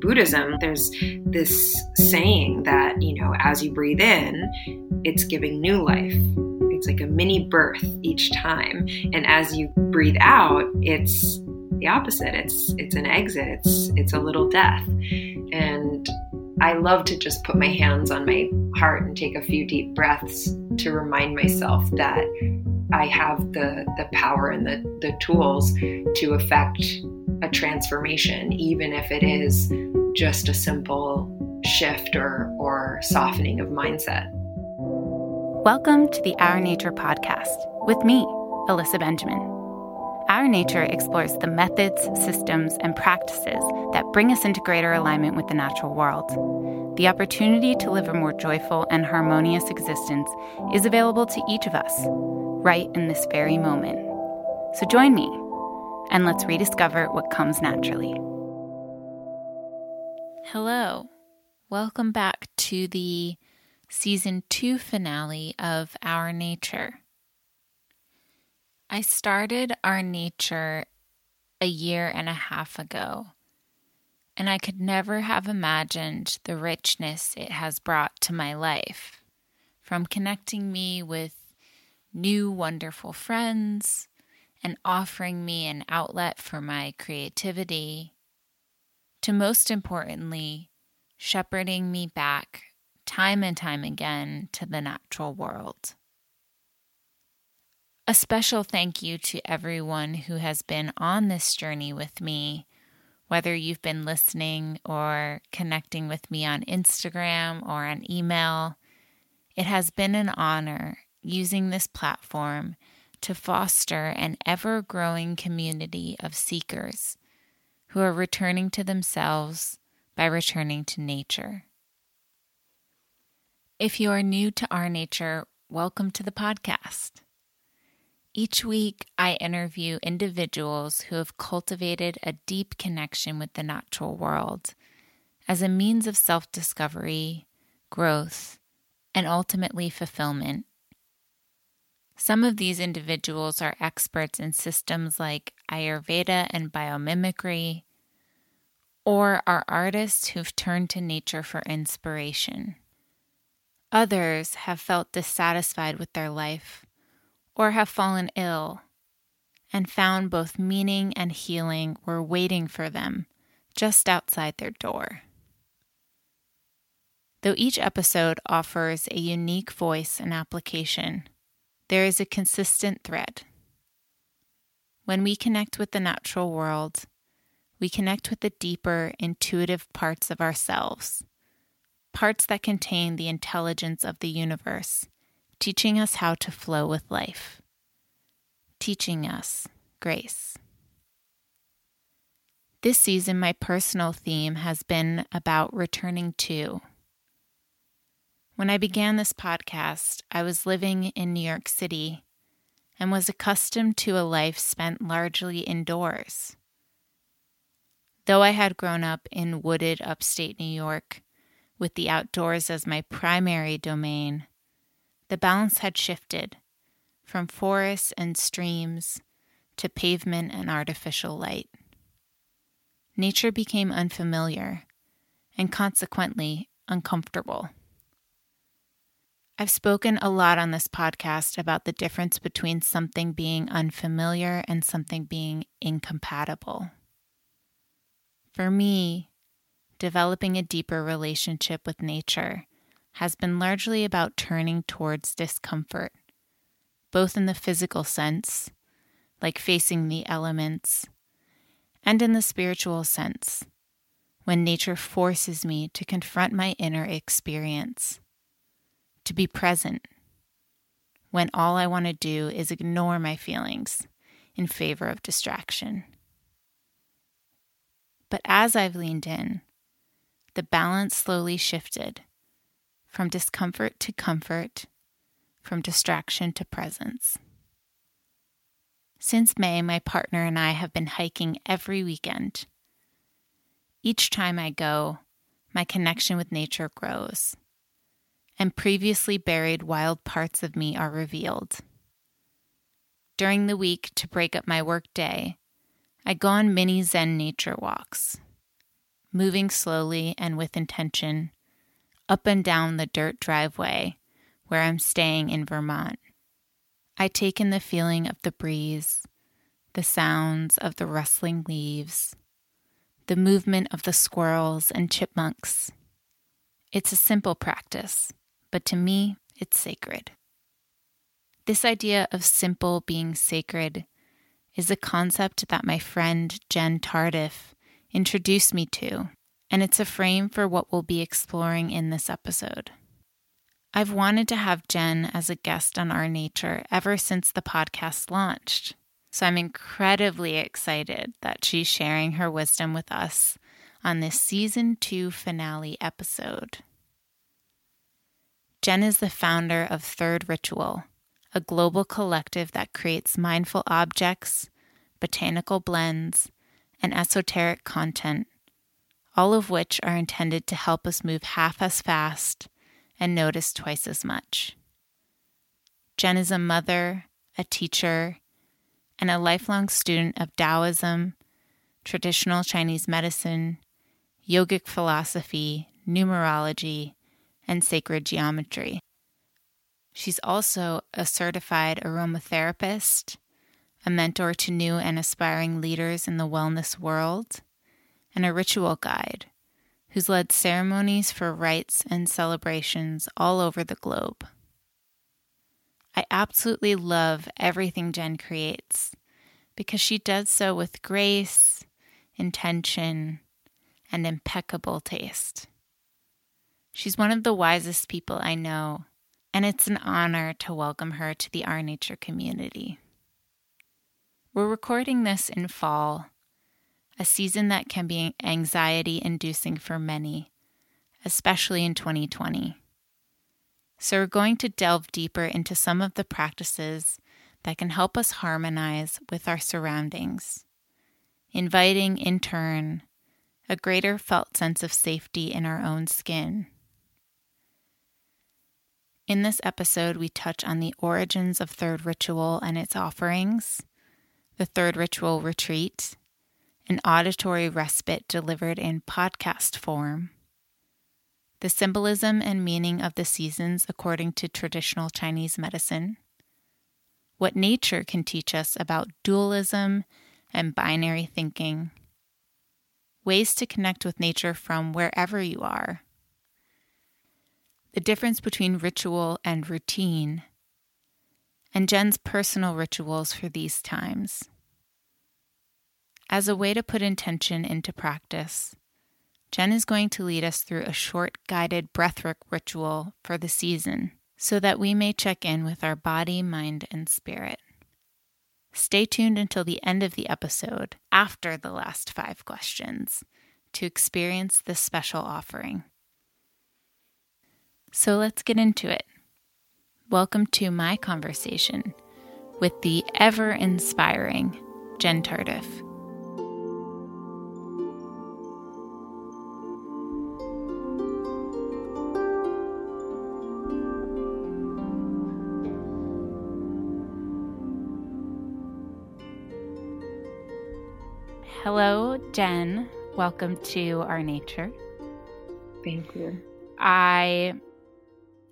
Buddhism, there's this saying that, you know, as you breathe in, it's giving new life. It's like a mini birth each time. And as you breathe out, it's the opposite. It's it's an exit. It's it's a little death. And I love to just put my hands on my heart and take a few deep breaths to remind myself that I have the the power and the the tools to affect a transformation, even if it is just a simple shift or, or softening of mindset. Welcome to the Our Nature podcast with me, Alyssa Benjamin. Our Nature explores the methods, systems, and practices that bring us into greater alignment with the natural world. The opportunity to live a more joyful and harmonious existence is available to each of us right in this very moment. So join me and let's rediscover what comes naturally. Hello. Welcome back to the season two finale of Our Nature. I started Our Nature a year and a half ago, and I could never have imagined the richness it has brought to my life from connecting me with new wonderful friends and offering me an outlet for my creativity, to most importantly, shepherding me back time and time again to the natural world. A special thank you to everyone who has been on this journey with me, whether you've been listening or connecting with me on Instagram or on email. It has been an honor using this platform to foster an ever growing community of seekers who are returning to themselves by returning to nature. If you are new to our nature, welcome to the podcast. Each week, I interview individuals who have cultivated a deep connection with the natural world as a means of self discovery, growth, and ultimately fulfillment some of these individuals are experts in systems like Ayurveda and biomimicry, or are artists who've turned to nature for inspiration. Others have felt dissatisfied with their life or have fallen ill and found both meaning and healing were waiting for them just outside their door. Though each episode offers a unique voice and application, there is a consistent thread. When we connect with the natural world, we connect with the deeper, intuitive parts of ourselves, parts that contain the intelligence of the universe, teaching us how to flow with life, teaching us grace. This season, my personal theme has been about returning to when I began this podcast, I was living in New York City and was accustomed to a life spent largely indoors. Though I had grown up in wooded upstate New York, with the outdoors as my primary domain, the balance had shifted from forests and streams to pavement and artificial light. Nature became unfamiliar and consequently uncomfortable. I've spoken a lot on this podcast about the difference between something being unfamiliar and something being incompatible. For me, developing a deeper relationship with nature has been largely about turning towards discomfort, both in the physical sense, like facing the elements, and in the spiritual sense, when nature forces me to confront my inner experience to be present when all I want to do is ignore my feelings in favor of distraction. But as I've leaned in, the balance slowly shifted from discomfort to comfort, from distraction to presence. Since May, my partner and I have been hiking every weekend. Each time I go, my connection with nature grows and previously buried wild parts of me are revealed. During the week, to break up my work day, I go on mini Zen nature walks. moving slowly and with intention up and down the dirt driveway where I'm staying in Vermont. I take in the feeling of the breeze, the sounds of the rustling leaves, the movement of the squirrels and chipmunks. It's a simple practice, but to me, it's sacred. This idea of simple being sacred is a concept that my friend Jen Tardif introduced me to, and it's a frame for what we'll be exploring in this episode. I've wanted to have Jen as a guest on Our Nature ever since the podcast launched, so I'm incredibly excited that she's sharing her wisdom with us on this season two finale episode. Jen is the founder of Third Ritual, a global collective that creates mindful objects, botanical blends, and esoteric content, all of which are intended to help us move half as fast and notice twice as much. Jen is a mother, a teacher, and a lifelong student of Taoism, traditional Chinese medicine, yogic philosophy, numerology, and sacred geometry. She's also a certified aromatherapist, a mentor to new and aspiring leaders in the wellness world, and a ritual guide who's led ceremonies for rites and celebrations all over the globe. I absolutely love everything Jen creates because she does so with grace, intention, and impeccable taste. She's one of the wisest people I know, and it's an honor to welcome her to the Our Nature community. We're recording this in fall, a season that can be anxiety inducing for many, especially in 2020. So, we're going to delve deeper into some of the practices that can help us harmonize with our surroundings, inviting, in turn, a greater felt sense of safety in our own skin. In this episode, we touch on the origins of Third Ritual and its offerings, the Third Ritual Retreat, an auditory respite delivered in podcast form, the symbolism and meaning of the seasons according to traditional Chinese medicine, what nature can teach us about dualism and binary thinking, ways to connect with nature from wherever you are the difference between ritual and routine, and Jen's personal rituals for these times. As a way to put intention into practice, Jen is going to lead us through a short guided breathwork ritual for the season so that we may check in with our body, mind, and spirit. Stay tuned until the end of the episode, after the last five questions, to experience this special offering. So let's get into it. Welcome to my conversation with the ever inspiring Jen Tardif. Hello, Jen. Welcome to Our Nature. Thank you. I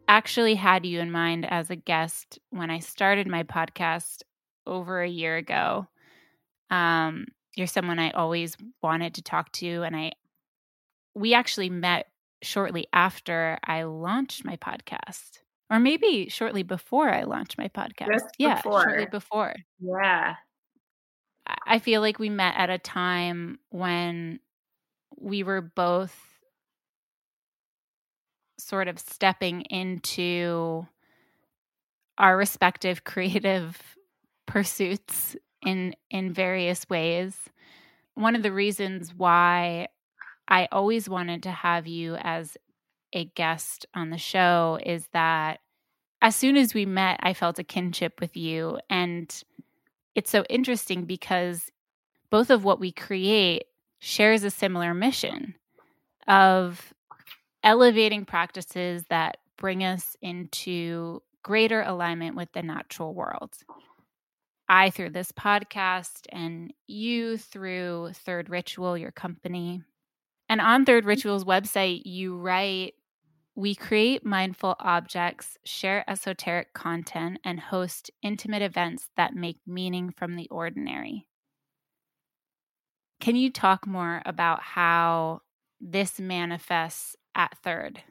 actually had you in mind as a guest when I started my podcast over a year ago. Um, you're someone I always wanted to talk to, and I we actually met shortly after I launched my podcast, or maybe shortly before I launched my podcast. Just yeah, before. shortly before. Yeah. I feel like we met at a time when we were both sort of stepping into our respective creative pursuits in in various ways. One of the reasons why I always wanted to have you as a guest on the show is that as soon as we met, I felt a kinship with you. And it's so interesting because both of what we create shares a similar mission of elevating practices that bring us into greater alignment with the natural world. I, through this podcast, and you through Third Ritual, your company. And on Third mm-hmm. Rituals website, you write we create mindful objects, share esoteric content, and host intimate events that make meaning from the ordinary. Can you talk more about how this manifests at Third?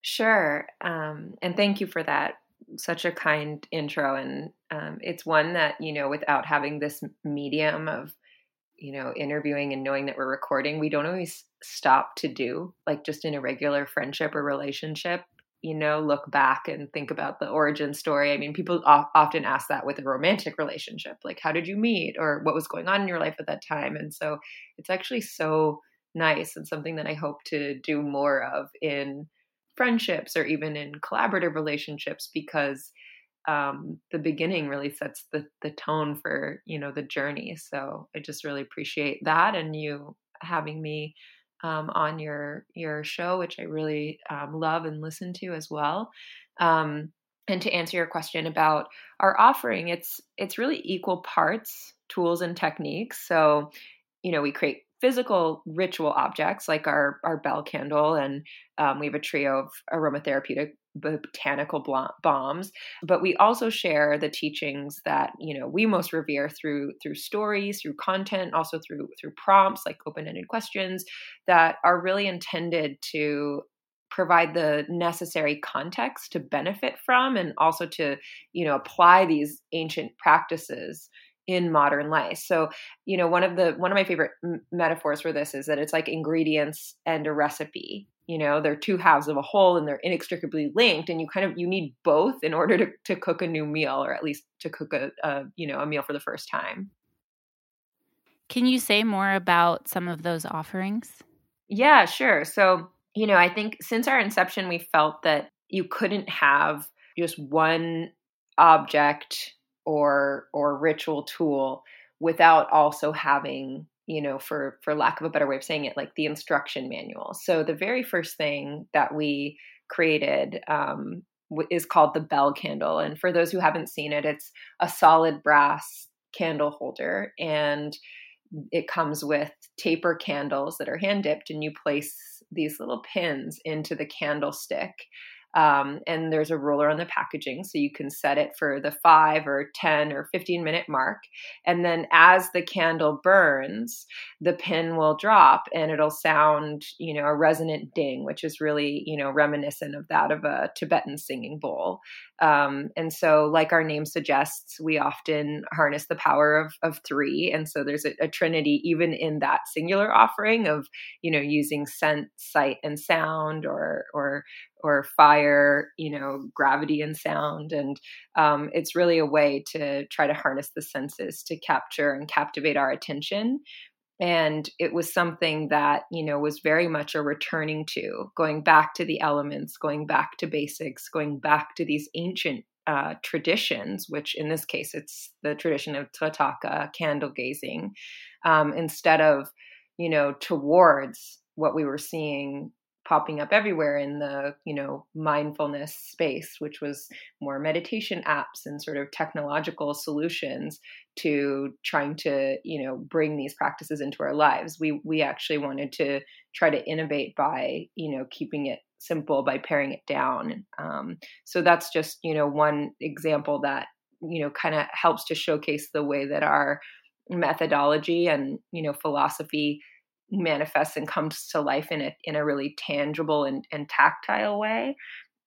Sure. Um, and thank you for that. Such a kind intro. And um, it's one that, you know, without having this medium of you know, interviewing and knowing that we're recording, we don't always stop to do, like just in a regular friendship or relationship, you know, look back and think about the origin story. I mean, people often ask that with a romantic relationship, like, how did you meet or what was going on in your life at that time? And so it's actually so nice and something that I hope to do more of in friendships or even in collaborative relationships because um, the beginning really sets the the tone for you know the journey. So I just really appreciate that and you having me um, on your your show, which I really um, love and listen to as well. Um, and to answer your question about our offering, it's it's really equal parts tools and techniques. So you know we create physical ritual objects like our our bell candle and um, we have a trio of aromatherapeutic botanical bombs but we also share the teachings that you know we most revere through through stories through content also through through prompts like open-ended questions that are really intended to provide the necessary context to benefit from and also to you know apply these ancient practices in modern life. So, you know, one of the one of my favorite m- metaphors for this is that it's like ingredients and a recipe. You know, they're two halves of a whole and they're inextricably linked and you kind of you need both in order to to cook a new meal or at least to cook a, a you know, a meal for the first time. Can you say more about some of those offerings? Yeah, sure. So, you know, I think since our inception we felt that you couldn't have just one object or or ritual tool without also having you know for for lack of a better way of saying it like the instruction manual. So the very first thing that we created um, is called the bell candle and for those who haven't seen it it's a solid brass candle holder and it comes with taper candles that are hand dipped and you place these little pins into the candlestick um, and there's a ruler on the packaging, so you can set it for the five or 10 or 15 minute mark. And then as the candle burns, the pin will drop and it'll sound, you know, a resonant ding, which is really, you know, reminiscent of that of a Tibetan singing bowl. Um, and so, like our name suggests, we often harness the power of, of three. And so there's a, a trinity even in that singular offering of, you know, using scent, sight, and sound or, or or fire, you know, gravity and sound. And um, it's really a way to try to harness the senses to capture and captivate our attention. And it was something that, you know, was very much a returning to, going back to the elements, going back to basics, going back to these ancient uh, traditions, which in this case, it's the tradition of Trataka, candle gazing, um, instead of, you know, towards what we were seeing popping up everywhere in the you know mindfulness space which was more meditation apps and sort of technological solutions to trying to you know bring these practices into our lives. We we actually wanted to try to innovate by you know keeping it simple by paring it down um, so that's just you know one example that you know kind of helps to showcase the way that our methodology and you know philosophy manifests and comes to life in a in a really tangible and, and tactile way.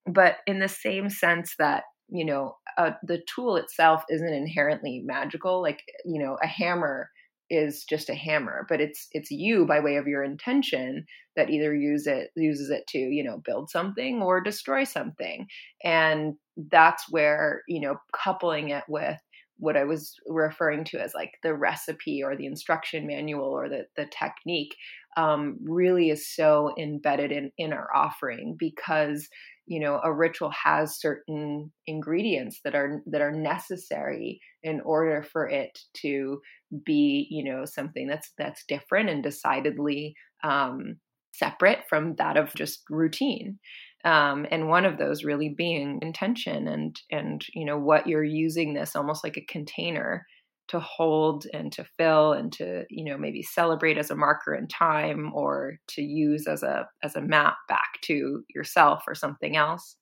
But in the same sense that you know uh, the tool itself isn't inherently magical like you know a hammer is just a hammer but it's it's you by way of your intention that either use it uses it to you know build something or destroy something. And that's where you know coupling it with what I was referring to as like the recipe or the instruction manual or the the technique um, really is so embedded in in our offering because you know a ritual has certain ingredients that are that are necessary in order for it to be you know something that's that's different and decidedly um, separate from that of just routine um, and one of those really being intention and and you know what you're using this almost like a container to hold and to fill and to you know maybe celebrate as a marker in time or to use as a as a map back to yourself or something else.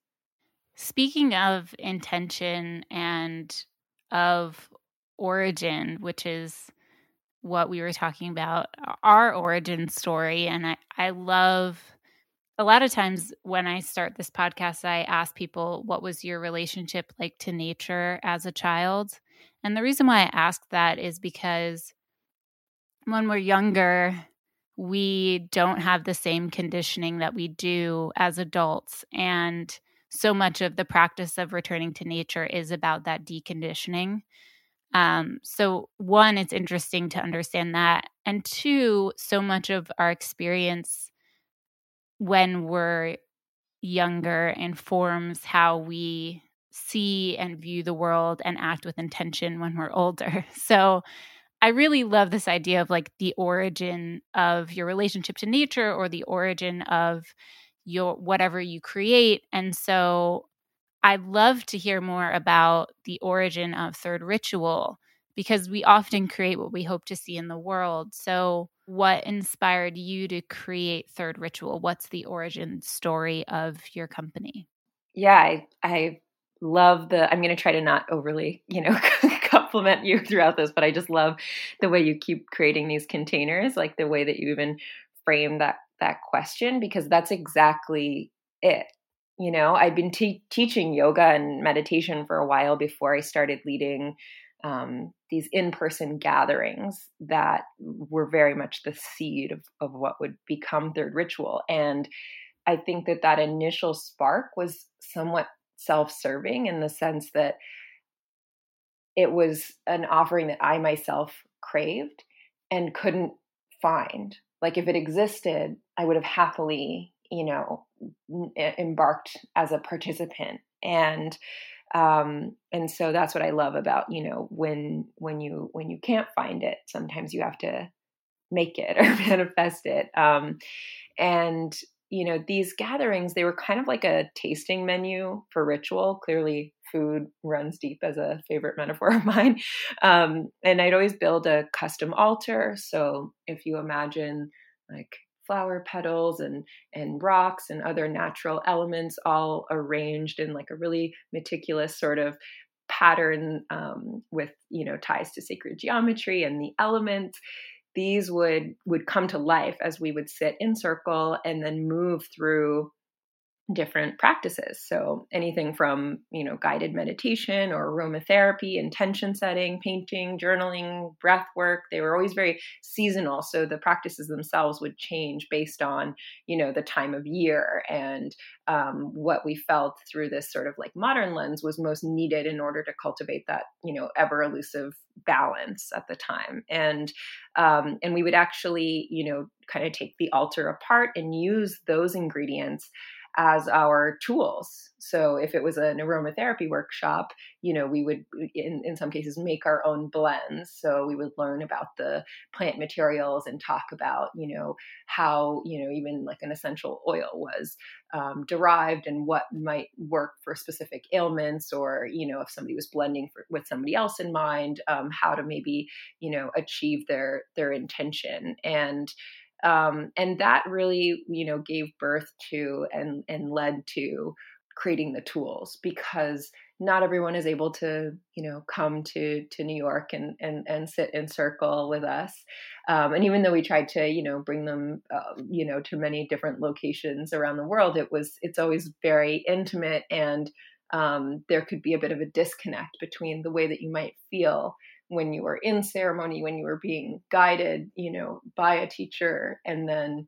Speaking of intention and of origin which is what we were talking about our origin story and i i love a lot of times when I start this podcast, I ask people, what was your relationship like to nature as a child? And the reason why I ask that is because when we're younger, we don't have the same conditioning that we do as adults. And so much of the practice of returning to nature is about that deconditioning. Um, so, one, it's interesting to understand that. And two, so much of our experience when we're younger informs how we see and view the world and act with intention when we're older. So I really love this idea of like the origin of your relationship to nature or the origin of your whatever you create. And so I'd love to hear more about the origin of third ritual because we often create what we hope to see in the world. So, what inspired you to create Third Ritual? What's the origin story of your company? Yeah, I, I love the, I'm going to try to not overly, you know, compliment you throughout this, but I just love the way you keep creating these containers, like the way that you even frame that that question because that's exactly it you know i've been te- teaching yoga and meditation for a while before i started leading um, these in-person gatherings that were very much the seed of, of what would become third ritual. And i think that that initial spark was somewhat self-serving in the sense that it was an offering that i myself craved and couldn't find. Like if it existed i would have happily you know embarked as a participant. And um, and so that's what i love about you know when when you when you can't find it sometimes you have to make it or manifest it. Um, and you know these gatherings they were kind of like a tasting menu for ritual. Clearly food runs deep as a favorite metaphor of mine. Um, and i'd always build a custom altar. So if you imagine like flower petals and and rocks and other natural elements all arranged in like a really meticulous sort of pattern um, with you know ties to sacred geometry and the elements. These would would come to life as we would sit in circle and then move through different practices. So anything from, you know, guided meditation or aromatherapy, intention setting, painting, journaling, breath work, they were always very seasonal. So the practices themselves would change based on, you know, the time of year and um, what we felt through this sort of like modern lens was most needed in order to cultivate that, you know, ever elusive balance at the time. And um, and we would actually, you know, kind of take the altar apart and use those ingredients as our tools. So if it was an aromatherapy workshop, you know, we would in, in some cases make our own blends. So we would learn about the plant materials and talk about, you know, how, you know, even like an essential oil was um, derived and what might work for specific ailments or, you know, if somebody was blending for, with somebody else in mind, um, how to maybe, you know, achieve their their intention. And um, and that really you know gave birth to and and led to creating the tools because not everyone is able to you know come to to new york and and, and sit in circle with us. Um, and even though we tried to you know bring them uh, you know to many different locations around the world it was it's always very intimate and um, there could be a bit of a disconnect between the way that you might feel when you were in ceremony, when you were being guided, you know, by a teacher, and then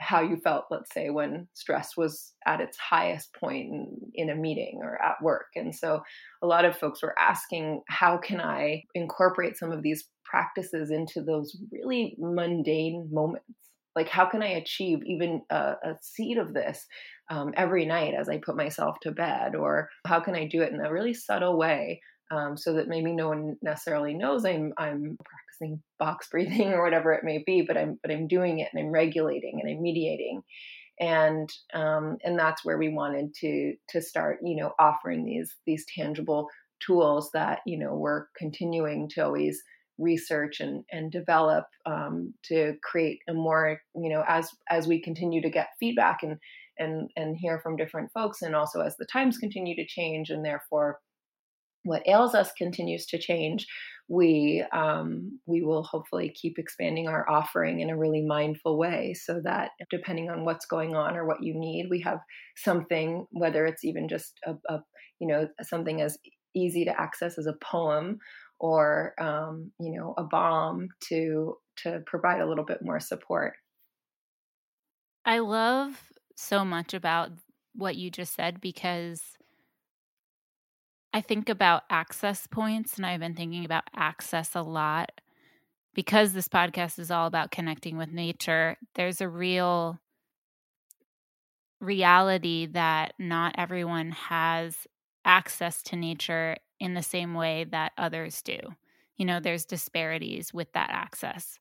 how you felt, let's say, when stress was at its highest point in, in, a meeting or at work. And so a lot of folks were asking, how can I incorporate some of these practices into those really mundane moments? Like, how can I achieve even a, a seed of this um, every night as I put myself to bed? Or how can I do it in a really subtle way um, so that maybe no one necessarily knows I'm I'm practicing box breathing or whatever it may be, but I'm but I'm doing it and I'm regulating and I'm mediating, and um, and that's where we wanted to to start, you know, offering these these tangible tools that you know we're continuing to always research and, and develop um, to create a more you know as as we continue to get feedback and and and hear from different folks and also as the times continue to change and therefore what ails us continues to change we um, we will hopefully keep expanding our offering in a really mindful way so that depending on what's going on or what you need we have something whether it's even just a, a you know something as easy to access as a poem or um, you know a balm to to provide a little bit more support. I love so much about what you just said because I think about access points, and I've been thinking about access a lot because this podcast is all about connecting with nature. There's a real reality that not everyone has access to nature in the same way that others do. You know, there's disparities with that access.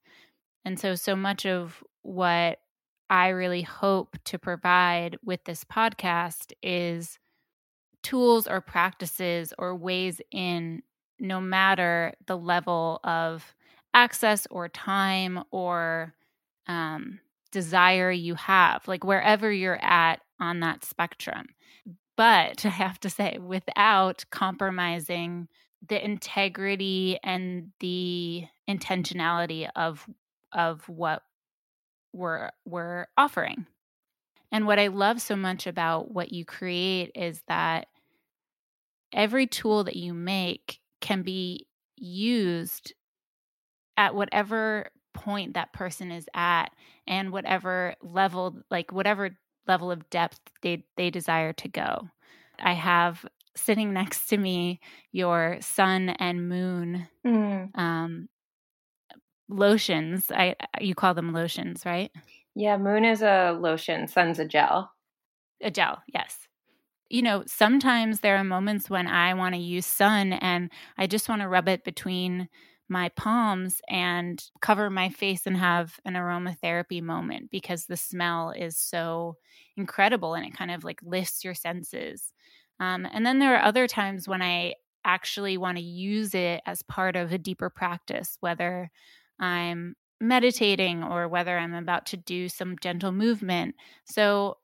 And so, so much of what I really hope to provide with this podcast is tools or practices or ways in, no matter the level of access or time or um, desire you have, like wherever you're at on that spectrum. But I have to say, without compromising the integrity and the intentionality of of what we're we're offering. And what I love so much about what you create is that every tool that you make can be used at whatever point that person is at and whatever level like whatever level of depth they they desire to go. I have sitting next to me your sun and moon mm. um, lotions. I you call them lotions, right? Yeah, moon is a lotion, sun's a gel. A gel, yes. You know, sometimes there are moments when I want to use sun and I just want to rub it between my palms and cover my face and have an aromatherapy moment because the smell is so incredible and it kind of like lifts your senses. Um, and then there are other times when I actually want to use it as part of a deeper practice, whether I'm meditating or whether I'm about to do some gentle movement. So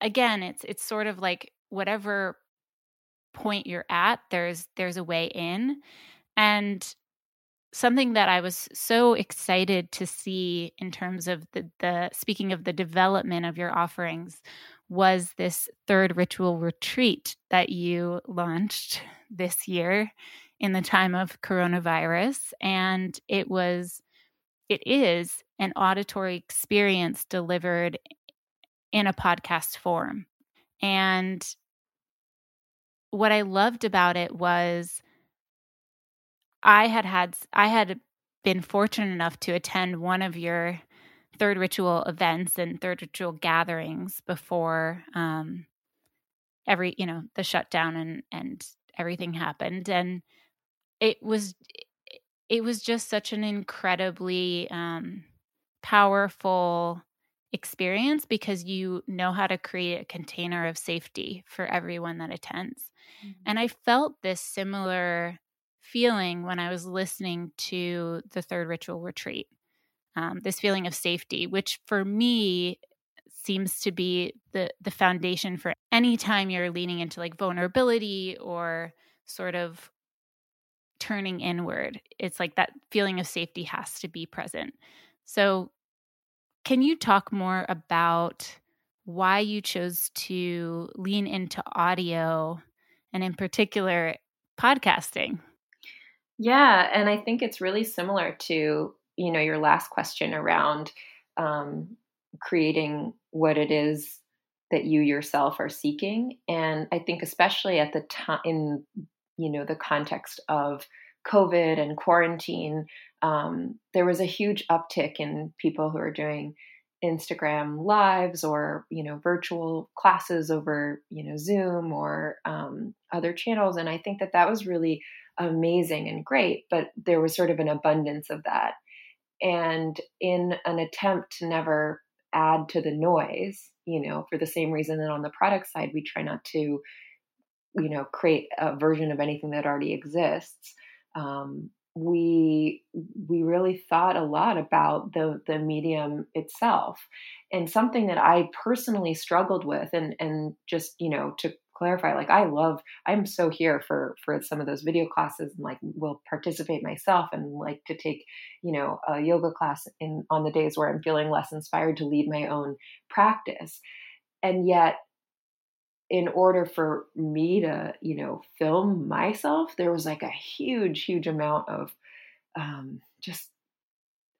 again, it's it's sort of like whatever point you're at, there's there's a way in. And something that I was so excited to see in terms of the the speaking of the development of your offerings was this third ritual retreat that you launched this year in the time of coronavirus. And it was, it is an auditory experience delivered in a podcast form. And what I loved about it was I had had, I had been fortunate enough to attend one of your third ritual events and third ritual gatherings before um, every you know the shutdown and and everything happened and it was it was just such an incredibly um, powerful experience because you know how to create a container of safety for everyone that attends. Mm-hmm. And I felt this similar feeling when I was listening to the third ritual retreat. Um, this feeling of safety, which for me seems to be the the foundation for any time you're leaning into like vulnerability or sort of turning inward. It's like that feeling of safety has to be present. So, can you talk more about why you chose to lean into audio and, in particular, podcasting? Yeah, and I think it's really similar to you know your last question around um, creating what it is that you yourself are seeking, and I think especially at the time in you know the context of COVID and quarantine, um, there was a huge uptick in people who are doing Instagram lives or you know virtual classes over you know Zoom or um, other channels, and I think that that was really amazing and great. But there was sort of an abundance of that, and in an attempt to never add to the noise, you know, for the same reason that on the product side we try not to you know create a version of anything that already exists um, we we really thought a lot about the the medium itself. And something that i personally struggled with and and just you know to clarify like i love i'm so here for for some of those video classes and like will participate myself and like to take you know a yoga class in on the days where i'm feeling less inspired to lead my own practice. And yet in order for me to you know film myself there was like a huge huge amount of um just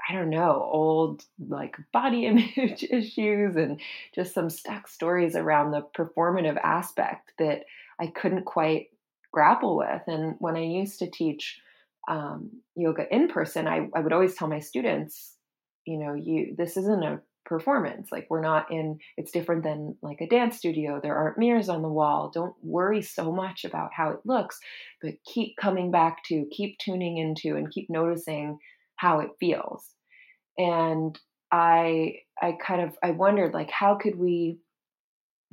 I don't know, old like body image issues and just some stuck stories around the performative aspect that I couldn't quite grapple with. And when I used to teach um, yoga in person, I, I would always tell my students, you know, you this isn't a performance. Like we're not in. It's different than like a dance studio. There aren't mirrors on the wall. Don't worry so much about how it looks, but keep coming back to, keep tuning into, and keep noticing how it feels and i i kind of i wondered like how could we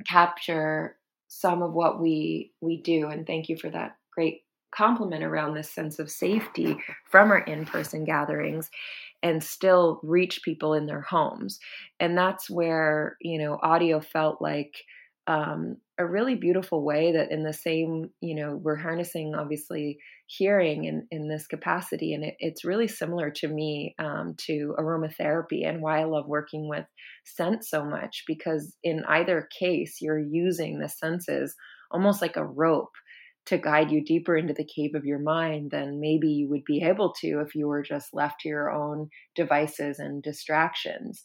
capture some of what we we do and thank you for that great compliment around this sense of safety from our in-person gatherings and still reach people in their homes. And that's where you know audio felt like um, a really beautiful way that in the same you know we're harnessing obviously hearing in, in this capacity. And it, it's really similar to me um, to aromatherapy and why i love working with scent so much because in either case you're using the senses almost like a rope to guide you deeper into the cave of your mind than maybe you would be able to if you were just left to your own devices and distractions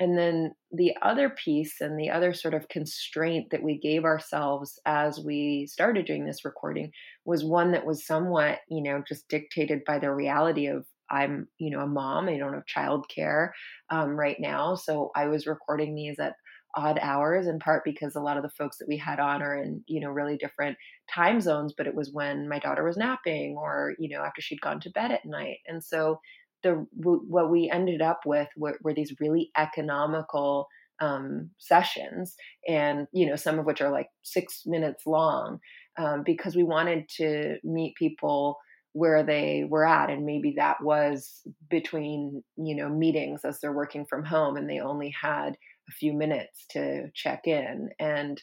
and then the other piece and the other sort of constraint that we gave ourselves as we started doing this recording was one that was somewhat, you know, just dictated by the reality of I'm, you know, a mom. I don't have childcare um, right now, so I was recording these at odd hours in part because a lot of the folks that we had on are in you know really different time zones but it was when my daughter was napping or you know after she'd gone to bed at night. And so the what we ended up with were, were these really economical um, sessions, and you know some of which are like six minutes long, um, because we wanted to meet people where they were at and maybe that was between you know meetings as they're working from home and they only had a few minutes to check in and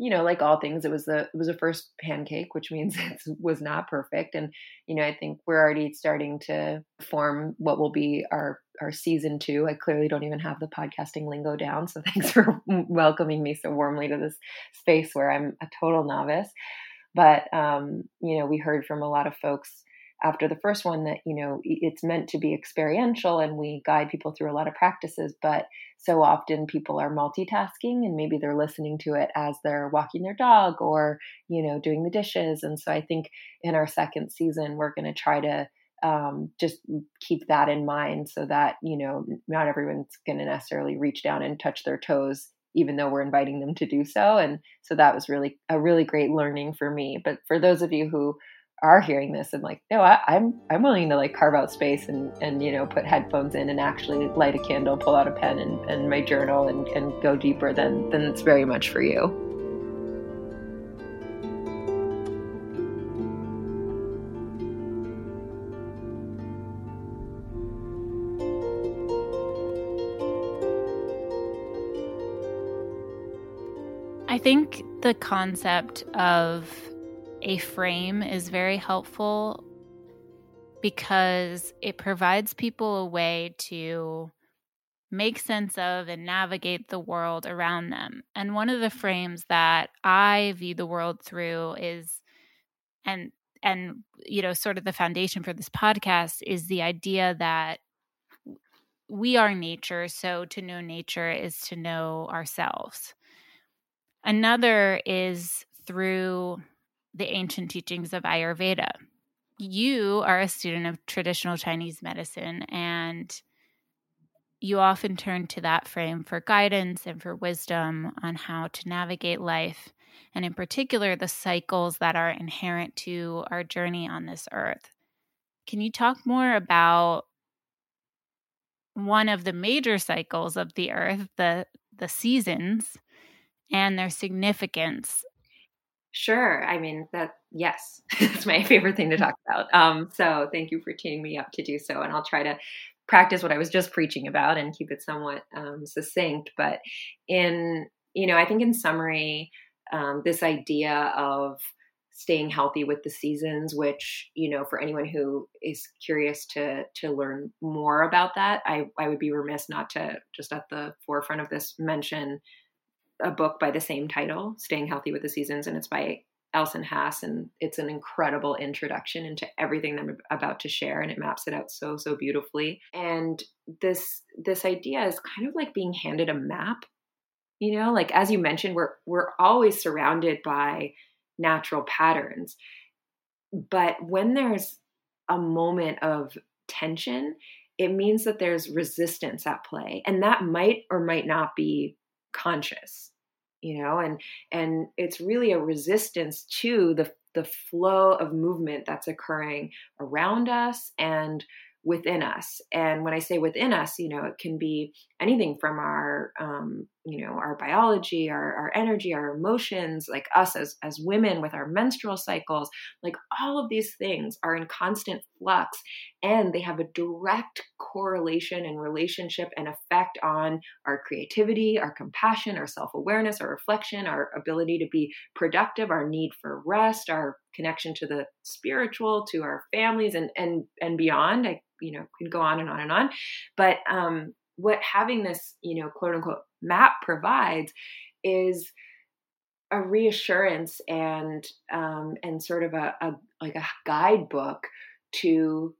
you know, like all things, it was the it was a first pancake, which means it was not perfect. And you know, I think we're already starting to form what will be our our season two. I clearly don't even have the podcasting lingo down, so thanks for welcoming me so warmly to this space where I'm a total novice. But um, you know, we heard from a lot of folks after the first one that you know it's meant to be experiential and we guide people through a lot of practices but so often people are multitasking and maybe they're listening to it as they're walking their dog or you know doing the dishes. And so i think in our second season we're going to try to um, just keep that in mind so that you know not everyone's going to necessarily reach down and touch their toes even though we're inviting them to do so. And so that was really a really great learning for me. But for those of you who are hearing this and like no I, am I'm, I'm willing to like carve out space and and you know put headphones in and actually light a candle pull out a pen and, and my journal and, and go deeper then then it's very much for you. I think the concept of a frame is very helpful because it provides people a way to make sense of and navigate the world around them. And one of the frames that I view the world through is and and you know sort of the foundation for this podcast is the idea that we are nature so to know nature is to know ourselves. Another is through the ancient teachings of Ayurveda. You are a student of traditional Chinese medicine and you often turn to that frame for guidance and for wisdom on how to navigate life, and in particular, the cycles that are inherent to our journey on this earth. Can you talk more about one of the major cycles of the earth, the, the seasons, and their significance Sure. I mean, that, yes, it's my favorite thing to talk about. Um, so thank you for teeing me up to do so. And I'll try to practice what I was just preaching about and keep it somewhat um, succinct. But in, you know, I think in summary, um, this idea of staying healthy with the seasons which you know for anyone who is curious to to learn more about that i i would be remiss not to just at the forefront of this mention a book by the same title, Staying Healthy with the Seasons, and it's by Elson Haas, and it's an incredible introduction into everything that I'm about to share, and it maps it out so so beautifully. And this this idea is kind of like being handed a map, you know, like as you mentioned, we're we're always surrounded by natural patterns, but when there's a moment of tension, it means that there's resistance at play, and that might or might not be conscious you know and and it's really a resistance to the the flow of movement that's occurring around us and within us. And when i say within us you know it can be anything from our um, you know our biology our, our energy our emotions like us as as women with our menstrual cycles like all of these things are in constant flux and they have a direct correlation and relationship and effect on our creativity our compassion our self-awareness our reflection our ability to be productive our need for rest our connection to the spiritual to our families and and and beyond i you know can go on and on and on but um what having this, you know, quote unquote map provides is a reassurance and um, and sort of a, a like a guidebook to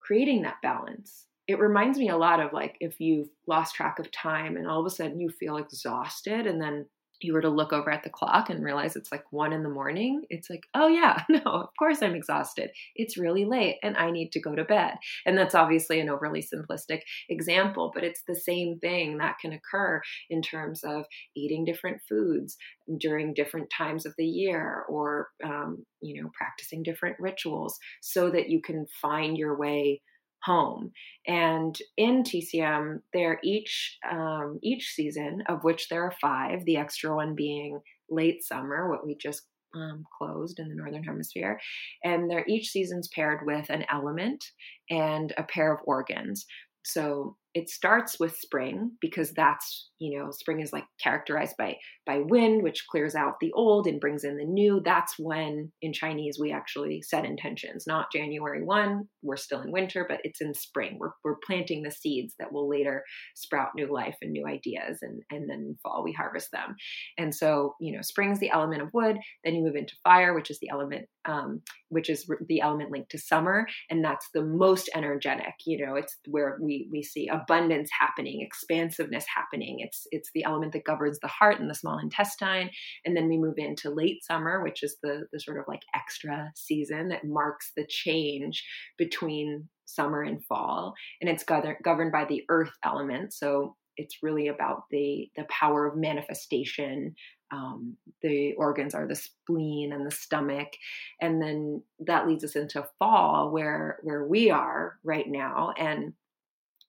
creating that balance. It reminds me a lot of like if you've lost track of time and all of a sudden you feel exhausted and then you were to look over at the clock and realize it's like one in the morning, it's like, oh yeah, no, of course I'm exhausted. It's really late and I need to go to bed. And that's obviously an overly simplistic example, but it's the same thing that can occur in terms of eating different foods during different times of the year or, um, you know, practicing different rituals so that you can find your way home. And in TCM, they're each um, each season, of which there are five. The extra one being late summer, what we just um, closed in the northern hemisphere, and they're each season's paired with an element and a pair of organs. So it starts with spring because that's you know spring is like characterized by by wind which clears out the old and brings in the new. That's when in chinese we actually set intentions. Not january 1 we're still in winter but it's in spring. We're, we're planting the seeds that will later sprout new life and new ideas and and then fall we harvest them. And so you know spring is the element of wood then you move into fire which is the element um, which is the element linked to summer and that's the most energetic you know it's where we we see abundance happening, expansiveness happening. It's it's the element that governs the heart and the small intestine. And then we move into late summer, which is the the sort of like extra season that marks the change between summer and fall. And it's governed governed by the earth element. So it's really about the the power of manifestation um, the organs are the spleen and the stomach and then that leads us into fall where where we are right now and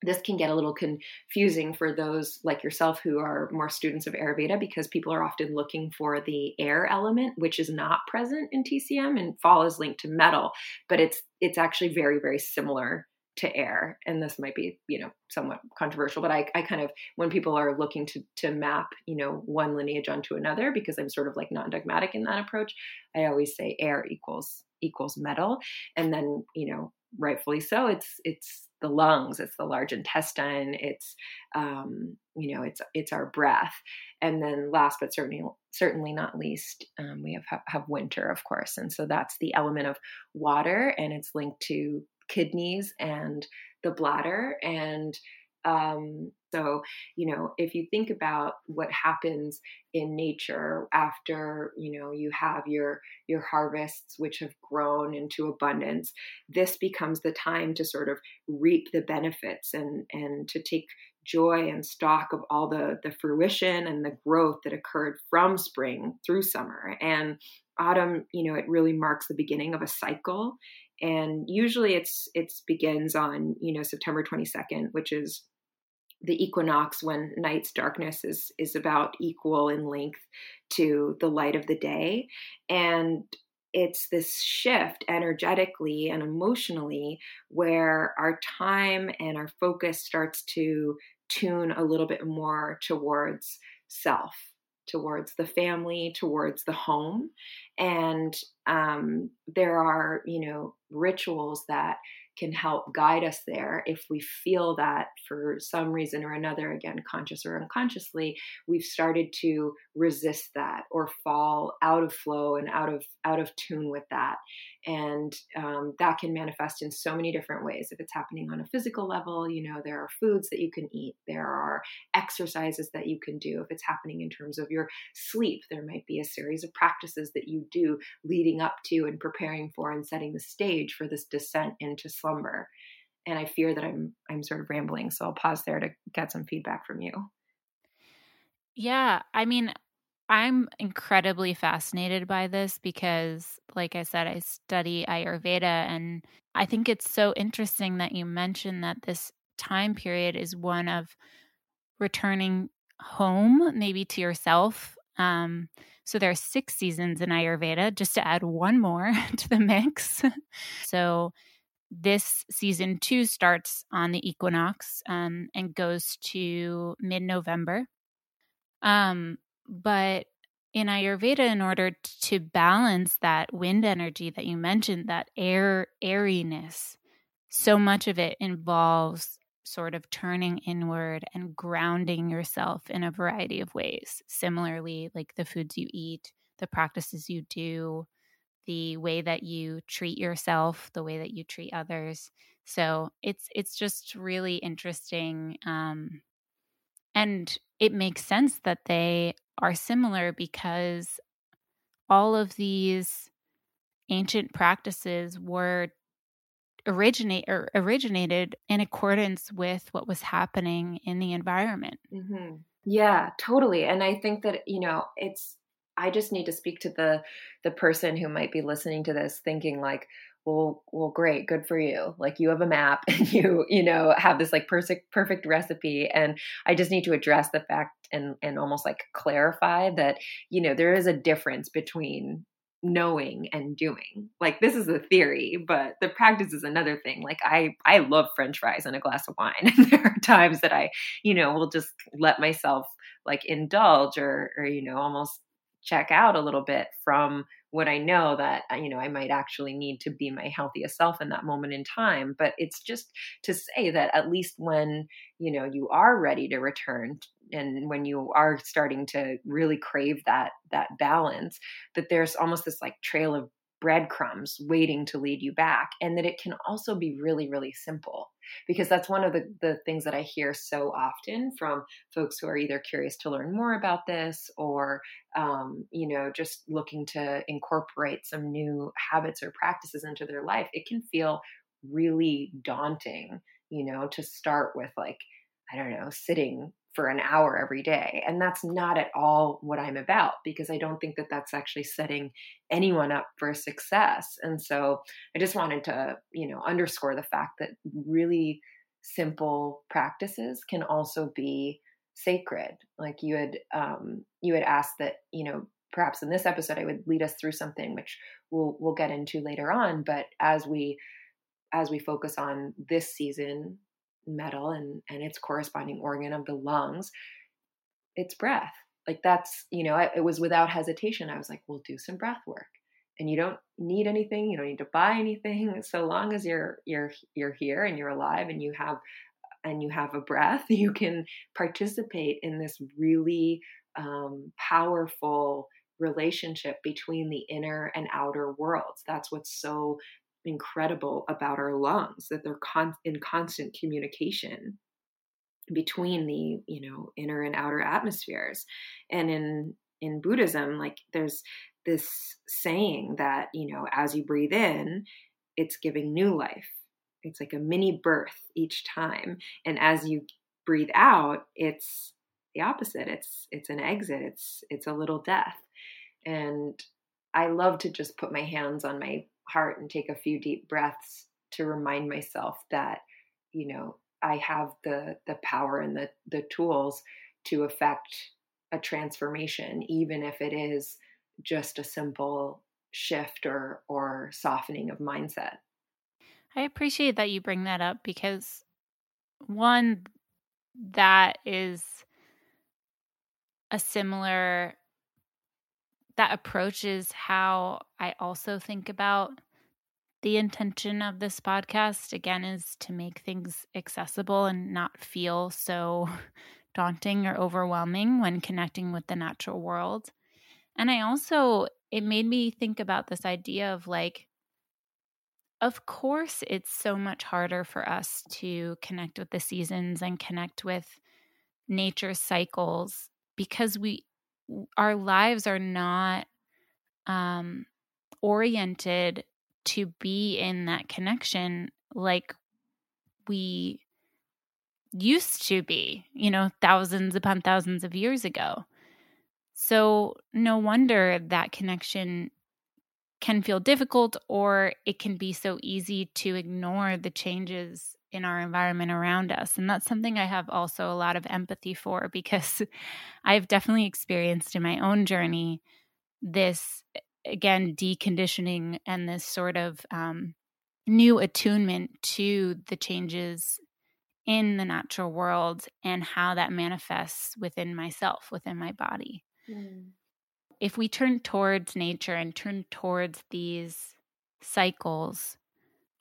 this can get a little confusing for those like yourself who are more students of Ayurveda because people are often looking for the air element, which is not present in TCM, and fall is linked to metal, but it's it's actually very very similar to air and this might be you know somewhat controversial but I, I kind of when people are looking to to map you know one lineage onto another because i'm sort of like non-dogmatic in that approach i always say air equals equals metal and then you know rightfully so it's it's the lungs it's the large intestine it's um, you know it's it's our breath. And then last but certainly certainly not least um, we have have winter of course and so that's the element of water and it's linked to kidneys and the bladder and um, so, you know, if you think about what happens in nature after, you know, you have your your harvests which have grown into abundance, this becomes the time to sort of reap the benefits and and to take joy and stock of all the the fruition and the growth that occurred from spring through summer. And autumn you know it really marks the beginning of a cycle and usually it's it's begins on you know september 22nd which is the equinox when night's darkness is is about equal in length to the light of the day. And it's this shift energetically and emotionally where our time and our focus starts to tune a little bit more towards self towards the family towards the home. And um, there are you know rituals that can help guide us there if we feel that for some reason or another, again, conscious or unconsciously, we've started to resist that or fall out of flow and out of out of tune with that. And um, that can manifest in so many different ways. If it's happening on a physical level, you know, there are foods that you can eat, there are exercises that you can do. If it's happening in terms of your sleep, there might be a series of practices that you do leading up to and preparing for and setting the stage for this descent into slumber. And I fear that I'm I'm sort of rambling, so I'll pause there to get some feedback from you. Yeah, I mean, I'm incredibly fascinated by this because, like I said, I study Ayurveda, and I think it's so interesting that you mentioned that this time period is one of returning home, maybe to yourself. Um, so there are six seasons in Ayurveda, just to add one more to the mix. so this season two starts on the equinox um, and goes to mid November. Um, but in Ayurveda, in order to balance that wind energy that you mentioned, that air airiness, so much of it involves sort of turning inward and grounding yourself in a variety of ways. Similarly, like the foods you eat, the practices you do, the way that you treat yourself, the way that you treat others. So it's it's just really interesting, um, and it makes sense that they are similar because all of these ancient practices were originate or originated in accordance with what was happening in the environment. Mm-hmm. Yeah, totally. And I think that you know it's I just need to speak to the the person who might be listening to this thinking like, well, well, great, good for you. Like you have a map and you, you know, have this like perfect perfect recipe. And I just need to address the fact and and almost like clarify that, you know, there is a difference between knowing and doing. Like this is a theory, but the practice is another thing. Like I I love french fries and a glass of wine. And there are times that I, you know, will just let myself like indulge or or you know, almost check out a little bit from what I know that uh, you know I might actually need to be my healthiest self in that moment in time but it's just to say that at least when you know you are ready to return and when you are starting to really crave that that balance that there's almost this like trail of breadcrumbs waiting to lead you back and that it can also be really really simple because that's one of the, the things that i hear so often from folks who are either curious to learn more about this or um, you know just looking to incorporate some new habits or practices into their life it can feel really daunting you know to start with like i don't know sitting for an hour every day. And that's not at all what I'm about because I don't think that that's actually setting anyone up for success. And so I just wanted to, you know, underscore the fact that really simple practices can also be sacred. Like you had um you had asked that, you know, perhaps in this episode I would lead us through something which we'll we'll get into later on, but as we as we focus on this season metal and and its corresponding organ of the lungs it's breath. Like that's you know I, it was without hesitation. I was like we'll do some breath work. And you don't need anything you don't need to buy anything so long as you're you're you're here and you're alive and you have and you have a breath you can participate in this really um, powerful relationship between the inner and outer worlds. That's what's so incredible about our lungs that they're con- in constant communication between the you know inner and outer atmospheres. And in in buddhism like there's this saying that you know as you breathe in it's giving new life. It's like a mini birth each time. And as you breathe out it's the opposite. It's it's an exit. It's it's a little death. And i love to just put my hands on my heart and take a few deep breaths to remind myself that, you know, I have the the power and the the tools to affect a transformation, even if it is just a simple shift or or softening of mindset. I appreciate that you bring that up because one that is a similar that approaches how I also think about the intention of this podcast again is to make things accessible and not feel so daunting or overwhelming when connecting with the natural world. And I also, it made me think about this idea of like, of course, it's so much harder for us to connect with the seasons and connect with nature's cycles because we, our lives are not um, oriented to be in that connection like we used to be, you know, thousands upon thousands of years ago. So, no wonder that connection can feel difficult or it can be so easy to ignore the changes in our environment around us. And that's something I have also a lot of empathy for because I've definitely experienced in my own journey this again deconditioning and this sort of um, new attunement to the changes in the natural world and how that manifests within myself within my body mm. if we turn towards nature and turn towards these cycles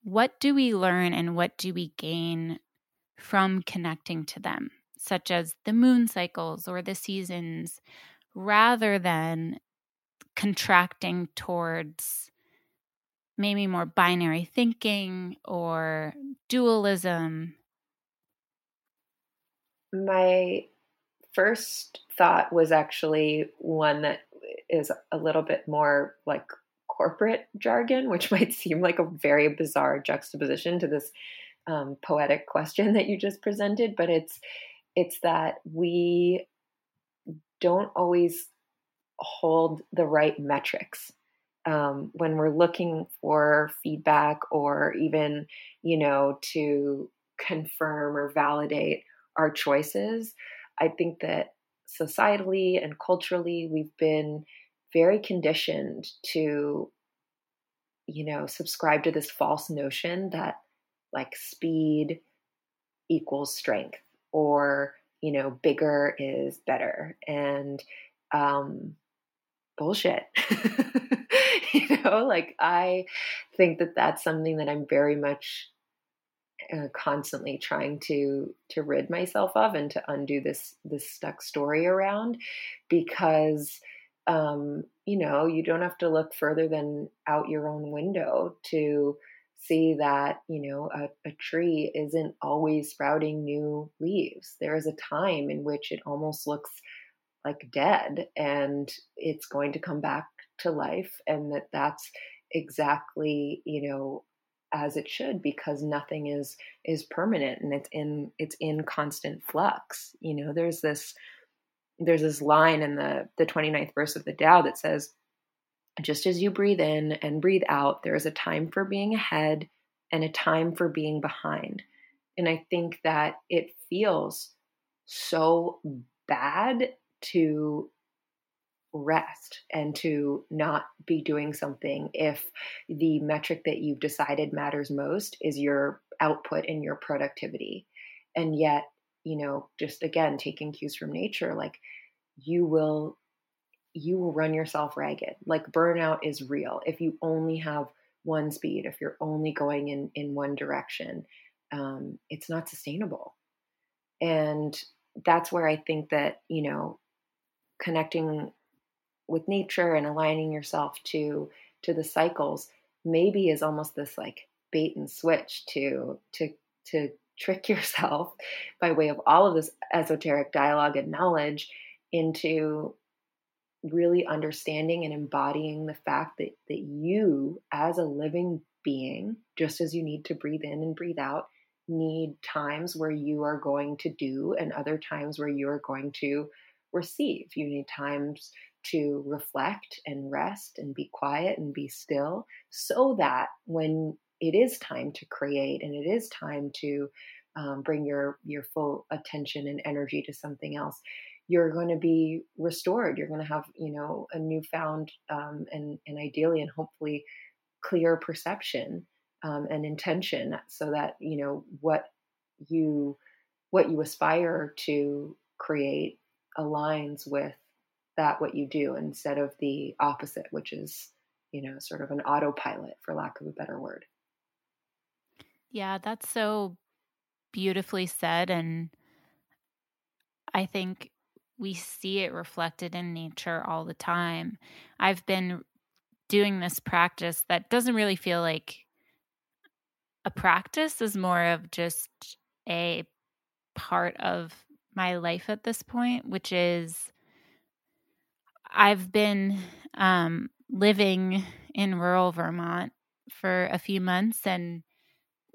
what do we learn and what do we gain from connecting to them such as the moon cycles or the seasons rather than contracting towards maybe more binary thinking or dualism? My first thought was actually one that is a little bit more like corporate jargon, which might seem like a very bizarre juxtaposition to this um, poetic question that you just presented, but it's it's that we don't always hold the right metrics um, when we're looking for feedback or even you know to confirm or validate our choices. I think that societally and culturally we've been very conditioned to you know subscribe to this false notion that like speed equals strength or you know bigger is better and um bullshit. you know, like I think that that's something that I'm very much uh, constantly trying to to rid myself of and to undo this this stuck story around because um you know you don't have to look further than out your own window to see that you know a, a tree isn't always sprouting new leaves. There is a time in which it almost looks like dead and it's going to come back to life and that that's exactly you know as it should because nothing is is permanent and it's in it's in constant flux. You know there's this there's this line in the the 29th verse of the Tao that says just as you breathe in and breathe out there is a time for being ahead and a time for being behind and i think that it feels so bad to rest and to not be doing something if the metric that you've decided matters most is your output and your productivity. And yet, you know, just again, taking cues from nature, like you will you will run yourself ragged. Like burnout is real. If you only have one speed, if you're only going in in one direction, um, it's not sustainable. And that's where I think that you know connecting with nature and aligning yourself to to the cycles maybe is almost this like bait and switch to to to trick yourself by way of all of this esoteric dialogue and knowledge into really understanding and embodying the fact that that you as a living being just as you need to breathe in and breathe out need times where you are going to do and other times where you are going to receive. You need times to reflect and rest and be quiet and be still so that when it is time to create and it is time to um, bring your your full attention and energy to something else. You're going to be restored. You're going to have you know a newfound um, and and ideally and hopefully clear perception um, and intention so that you know what you what you aspire to create aligns with that what you do instead of the opposite which is you know sort of an autopilot for lack of a better word yeah that's so beautifully said and i think we see it reflected in nature all the time. I've been doing this practice that doesn't really feel like a practice is more of just a part of my life at this point, which is I've been um, living in rural Vermont for a few months, and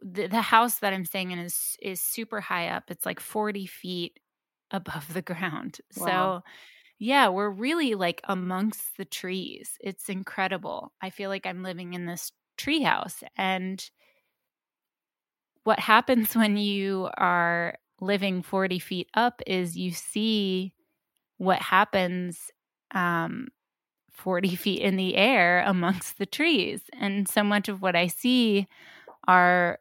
the, the house that I'm staying in is is super high up. It's like 40 feet above the ground. Wow. So yeah, we're really like amongst the trees. It's incredible. I feel like I'm living in this treehouse and what happens when you are living 40 feet up is you see what happens um, 40 feet in the air amongst the trees. And so much of what I see are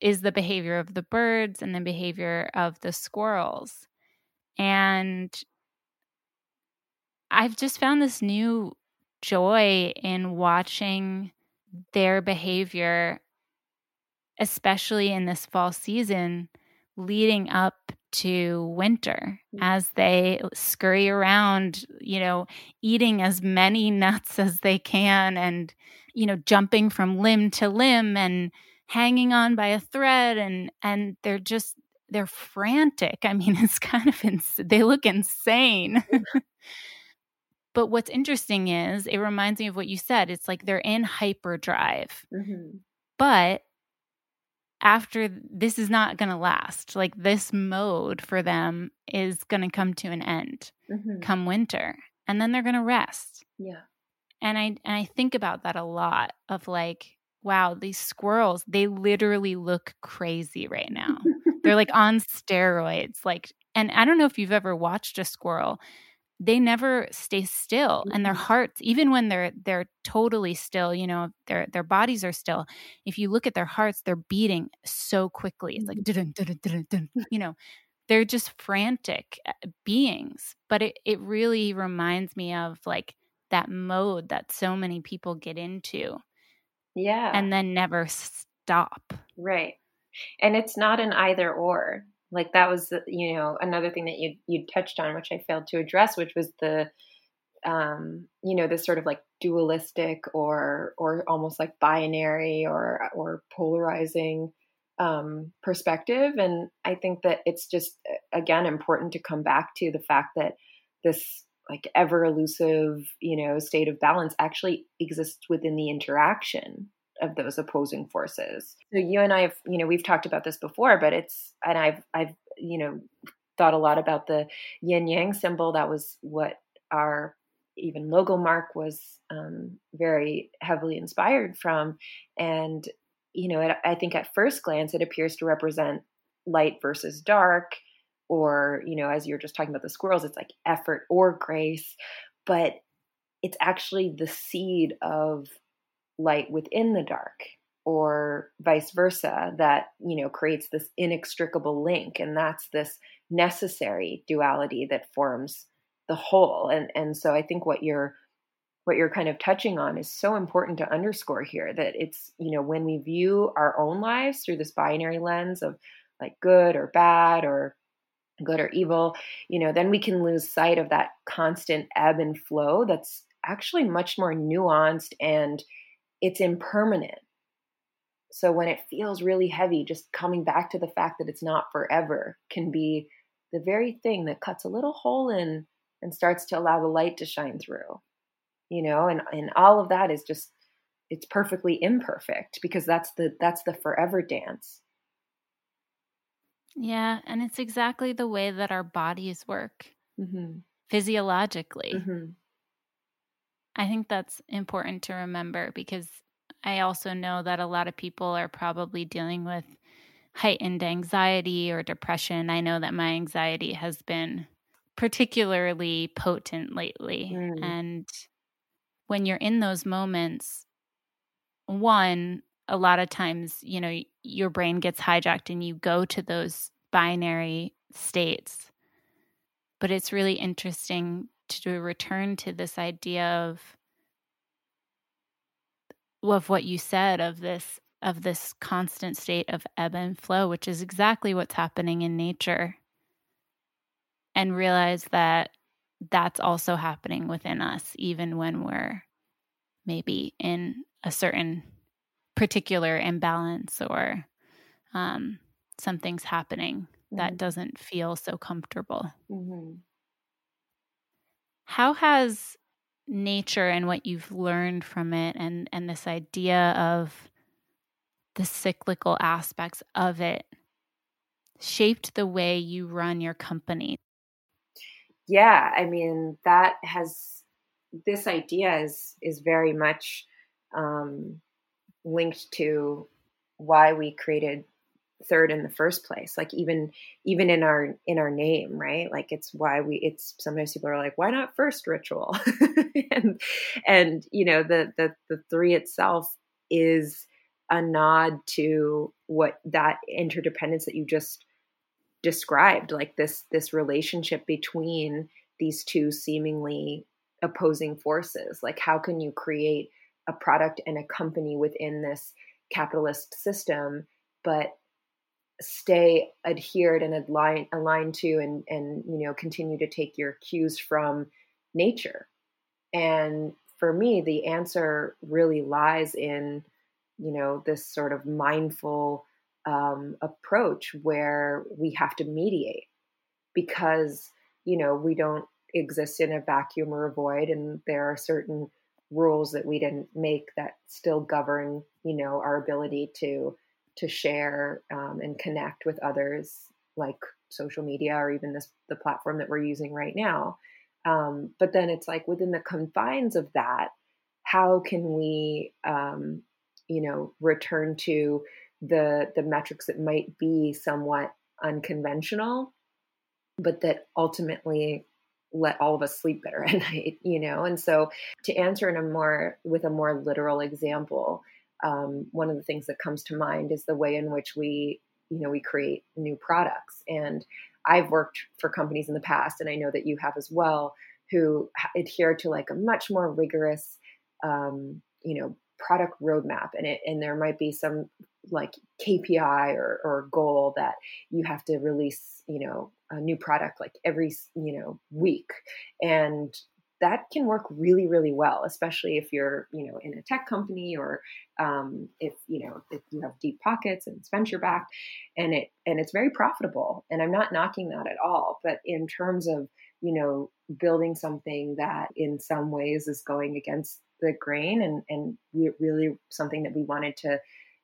is the behavior of the birds and the behavior of the squirrels. And I've just found this new joy in watching their behavior especially in this fall season leading up to winter mm. as they scurry around, you know, eating as many nuts as they can and, you know, jumping from limb to limb and hanging on by a thread and and they're just they're frantic. I mean, it's kind of ins- they look insane. but what's interesting is it reminds me of what you said. It's like they're in hyperdrive. Mm-hmm. But after this is not going to last. Like this mode for them is going to come to an end mm-hmm. come winter and then they're going to rest. Yeah. And I and I think about that a lot of like wow, these squirrels, they literally look crazy right now. they're like on steroids like and I don't know if you've ever watched a squirrel they never stay still and their mm-hmm. hearts even when they're they're totally still you know their their bodies are still if you look at their hearts they're beating so quickly it's like mm-hmm. you know they're just frantic uh, beings but it, it really reminds me of like that mode that so many people get into yeah. and then never stop. Right. And it's not an either or. Like that was you know another thing that you you touched on which i failed to address which was the um you know this sort of like dualistic or or almost like binary or or polarizing um perspective. And i think that it's just again important to come back to the fact that this like ever elusive you know state of balance actually exists within the interaction of those opposing forces. So you and I have, you know, we've talked about this before, but it's and I've I've, you know, thought a lot about the yin yang symbol. That was what our even logo mark was um, very heavily inspired from. And, you know, it, I think at first glance, it appears to represent light versus dark, or, you know, as you're just talking about the squirrels, it's like effort or grace. But it's actually the seed of light within the dark or vice versa that you know creates this inextricable link and that's this necessary duality that forms the whole and and so i think what you're what you're kind of touching on is so important to underscore here that it's you know when we view our own lives through this binary lens of like good or bad or good or evil you know then we can lose sight of that constant ebb and flow that's actually much more nuanced and it's impermanent. So when it feels really heavy, just coming back to the fact that it's not forever can be the very thing that cuts a little hole in and starts to allow the light to shine through. You know, and and all of that is just it's perfectly imperfect because that's the that's the forever dance. Yeah, and it's exactly the way that our bodies work mm-hmm. physiologically. Mm-hmm. I think that's important to remember because I also know that a lot of people are probably dealing with heightened anxiety or depression. I know that my anxiety has been particularly potent lately. Mm. And when you're in those moments, one, a lot of times, you know, your brain gets hijacked and you go to those binary states. But it's really interesting to return to this idea of of what you said of this of this constant state of ebb and flow, which is exactly what's happening in nature. And realize that that's also happening within us, even when we're maybe in a certain particular imbalance or um, something's happening mm-hmm. that doesn't feel so comfortable. Mm-hmm. How has nature and what you've learned from it and, and this idea of the cyclical aspects of it shaped the way you run your company? Yeah, I mean, that has this idea is is very much um, linked to why we created third in the first place like even even in our in our name right? Like it's why we it's sometimes people are like why not first ritual? And and you know the the the three itself is a nod to what that interdependence that you just described like this this relationship between these two seemingly opposing forces. Like how can you create a product and a company within this capitalist system but stay adhered and aligned aligned to and and you know continue to take your cues from nature. And for me the answer really lies in you know this sort of mindful um, approach where we have to mediate because you know we don't exist in a vacuum or a void and there are certain rules that we didn't make that still govern you know our ability to to share um, and connect with others like social media or even this the platform that we're using right now. Um, but then it's like within the confines of that how can we um, you know return to the the metrics that might be somewhat unconventional but that ultimately let all of us sleep better at night you know? And so to answer in a more with a more literal example um, one of the things that comes to mind is the way in which we you know we create new products. And i've worked for companies in the past and i know that you have as well who adhere to like a much more rigorous um, you know product roadmap. And it and there might be some like KPI or, or goal that you have to release, you know, a new product like every, you know, week. And that can work really, really well, especially if you're, you know, in a tech company or um, if, you know, if you have deep pockets and it's venture backed and it, and it's very profitable. And I'm not knocking that at all. But in terms of, you know, building something that in some ways is going against the grain and, and really something that we wanted to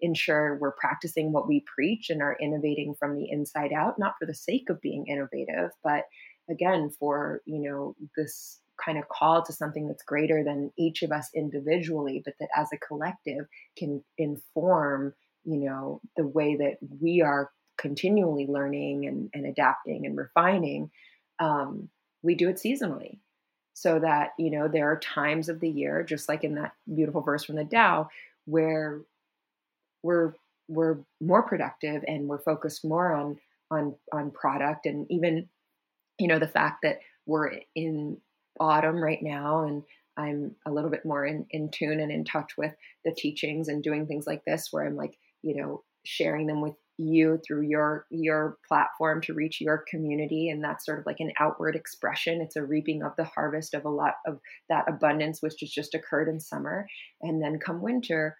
ensure we're practicing what we preach and are innovating from the inside out, not for the sake of being innovative, but again, for, you know, this kind of call to something that's greater than each of us individually, but that as a collective can inform, you know, the way that we are continually learning and, and adapting and refining. Um, we do it seasonally so that you know there are times of the year just like in that beautiful verse from the Tao where we're we're more productive and we're focused more on on on product and even you know the fact that we're in autumn right now and I'm a little bit more in, in tune and in touch with the teachings and doing things like this where I'm like, you know, sharing them with you through your your platform to reach your community and that's sort of like an outward expression. It's a reaping of the harvest of a lot of that abundance which has just occurred in summer and then come winter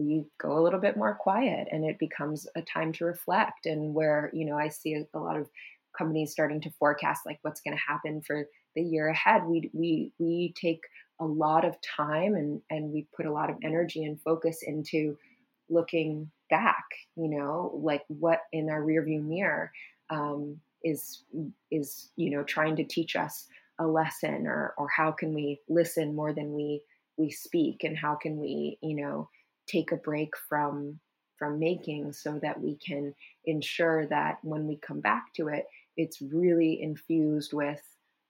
we go a little bit more quiet and it becomes a time to reflect and where you know i see a, a lot of companies starting to forecast like what's going to happen for the year ahead. We we we take a lot of time and and we put a lot of energy and focus into looking back you know like what in our rearview mirror um, is is you know trying to teach us a lesson or or how can we listen more than we we speak and how can we you know take a break from from making so that we can ensure that when we come back to it it's really infused with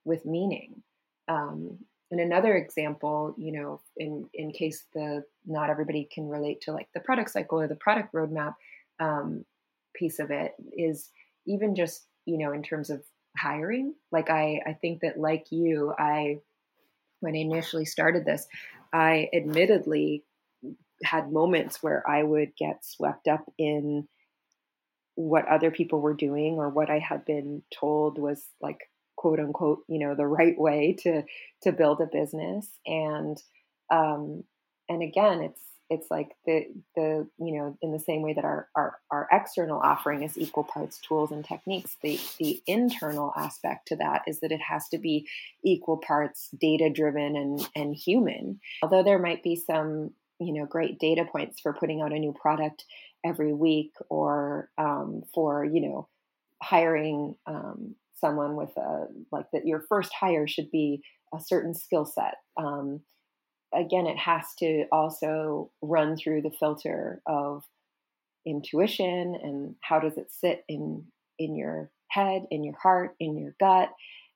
with meaning. Um, and another example you know in in case the not everybody can relate to like the product cycle or the product roadmap um, piece of it is even just you know in terms of hiring. Like i i think that like you i when i initially started this i admittedly had moments where i would get swept up in what other people were doing or what i had been told was like quote unquote you know the right way to to build a business. And um and again it's it's like the the you know in the same way that our our, our external offering is equal parts tools and techniques the the internal aspect to that is that it has to be equal parts data driven and and human. Although there might be some you know great data points for putting out a new product every week or um, for you know hiring um, someone with a like that your first hire should be a certain skill set um, again, it has to also run through the filter of intuition and how does it sit in in your head, in your heart, in your gut.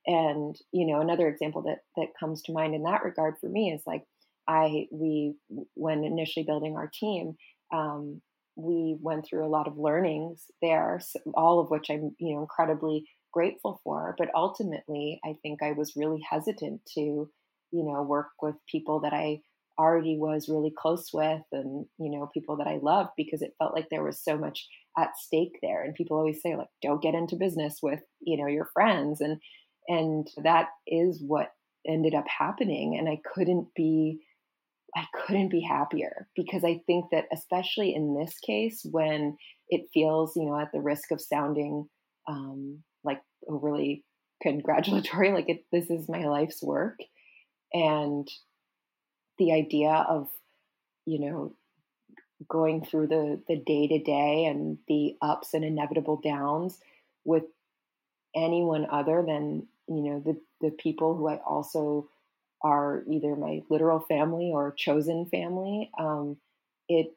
And you know, another example that that comes to mind in that regard for me is like I we when initially building our team, um, we went through a lot of learnings there, all of which I'm you know incredibly grateful for. But ultimately, I think I was really hesitant to you know, work with people that I already was really close with and, you know, people that I loved because it felt like there was so much at stake there. And people always say, like, don't get into business with, you know, your friends. And and that is what ended up happening. And I couldn't be I couldn't be happier because I think that especially in this case when it feels, you know, at the risk of sounding um, like overly congratulatory, like it, this is my life's work. And the idea of you know going through the the day to day and the ups and inevitable downs with anyone other than you know the the people who I also are either my literal family or chosen family um, it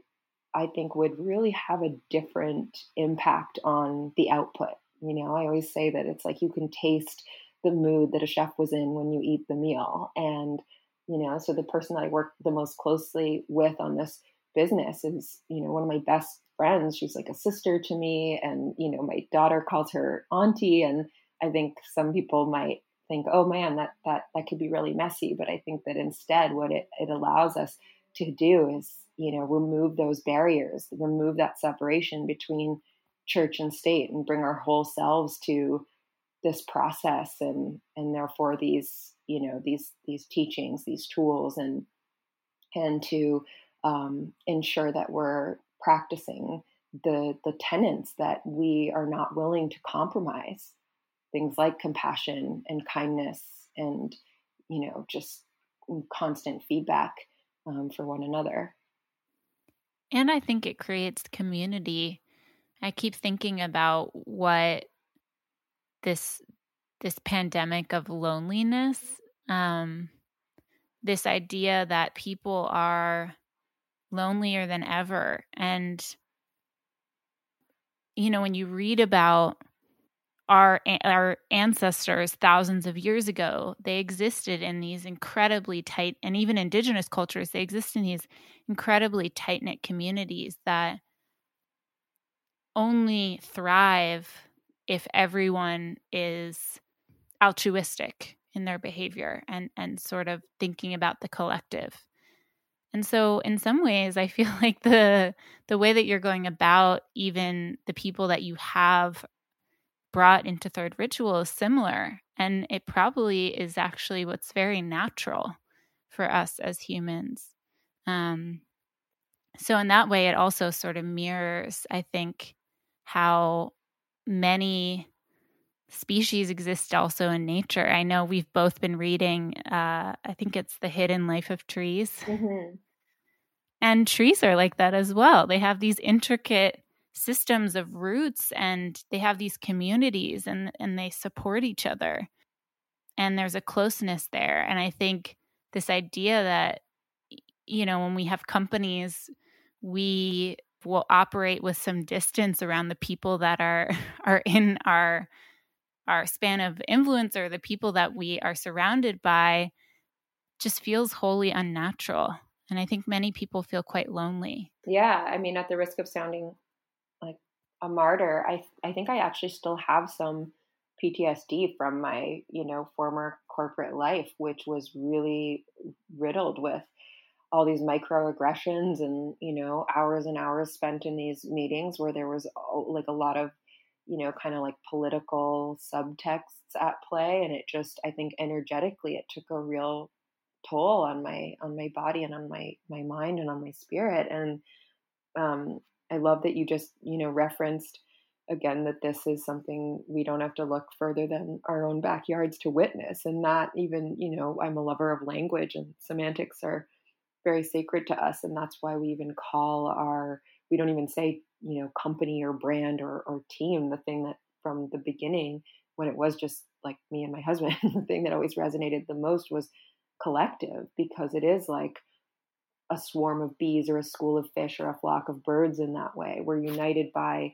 I think would really have a different impact on the output you know I always say that it's like you can taste the mood that a chef was in when you eat the meal. And, you know, so the person that I work the most closely with on this business is, you know, one of my best friends. She's like a sister to me. And, you know, my daughter calls her auntie. And I think some people might think, oh man, that that that could be really messy. But I think that instead what it, it allows us to do is, you know, remove those barriers, remove that separation between church and state and bring our whole selves to this process and and therefore these you know these these teachings these tools and and to um, ensure that we're practicing the the tenets that we are not willing to compromise things like compassion and kindness and you know just constant feedback um, for one another. And i think it creates community. I keep thinking about what this this pandemic of loneliness um this idea that people are lonelier than ever. And you know when you read about our our ancestors thousands of years ago they existed in these incredibly tight and even indigenous cultures they exist in these incredibly tight knit communities that only thrive if everyone is altruistic in their behavior and and sort of thinking about the collective. And so in some ways I feel like the the way that you're going about even the people that you have brought into third ritual is similar and it probably is actually what's very natural for us as humans. Um, so in that way it also sort of mirrors I think how many species exist also in nature. I know we've both been reading, uh, I think it's The Hidden Life of Trees. Mm-hmm. And trees are like that as well. They have these intricate systems of roots and they have these communities and, and they support each other. And there's a closeness there. And I think this idea that, you know, when we have companies, we we'll operate with some distance around the people that are are in our our span of influence or the people that we are surrounded by just feels wholly unnatural and i think many people feel quite lonely yeah i mean at the risk of sounding a martyr i i think i actually still have some ptsd from my you know former corporate life which was really riddled with all these microaggressions and you know hours and hours spent in these meetings where there was like a lot of you know kind of like political subtexts at play. And it just i think energetically it took a real toll on my on my body and on my my mind and on my spirit. And um i love that you just you know referenced again that this is something we don't have to look further than our own backyards to witness and that even you know i'm a lover of language and semantics are very sacred to us and that's why we even call our we don't even say you know company or brand or, or team the thing that from the beginning when it was just like me and my husband the thing that always resonated the most was collective because it is like a swarm of bees or a school of fish or a flock of birds in that way we're united by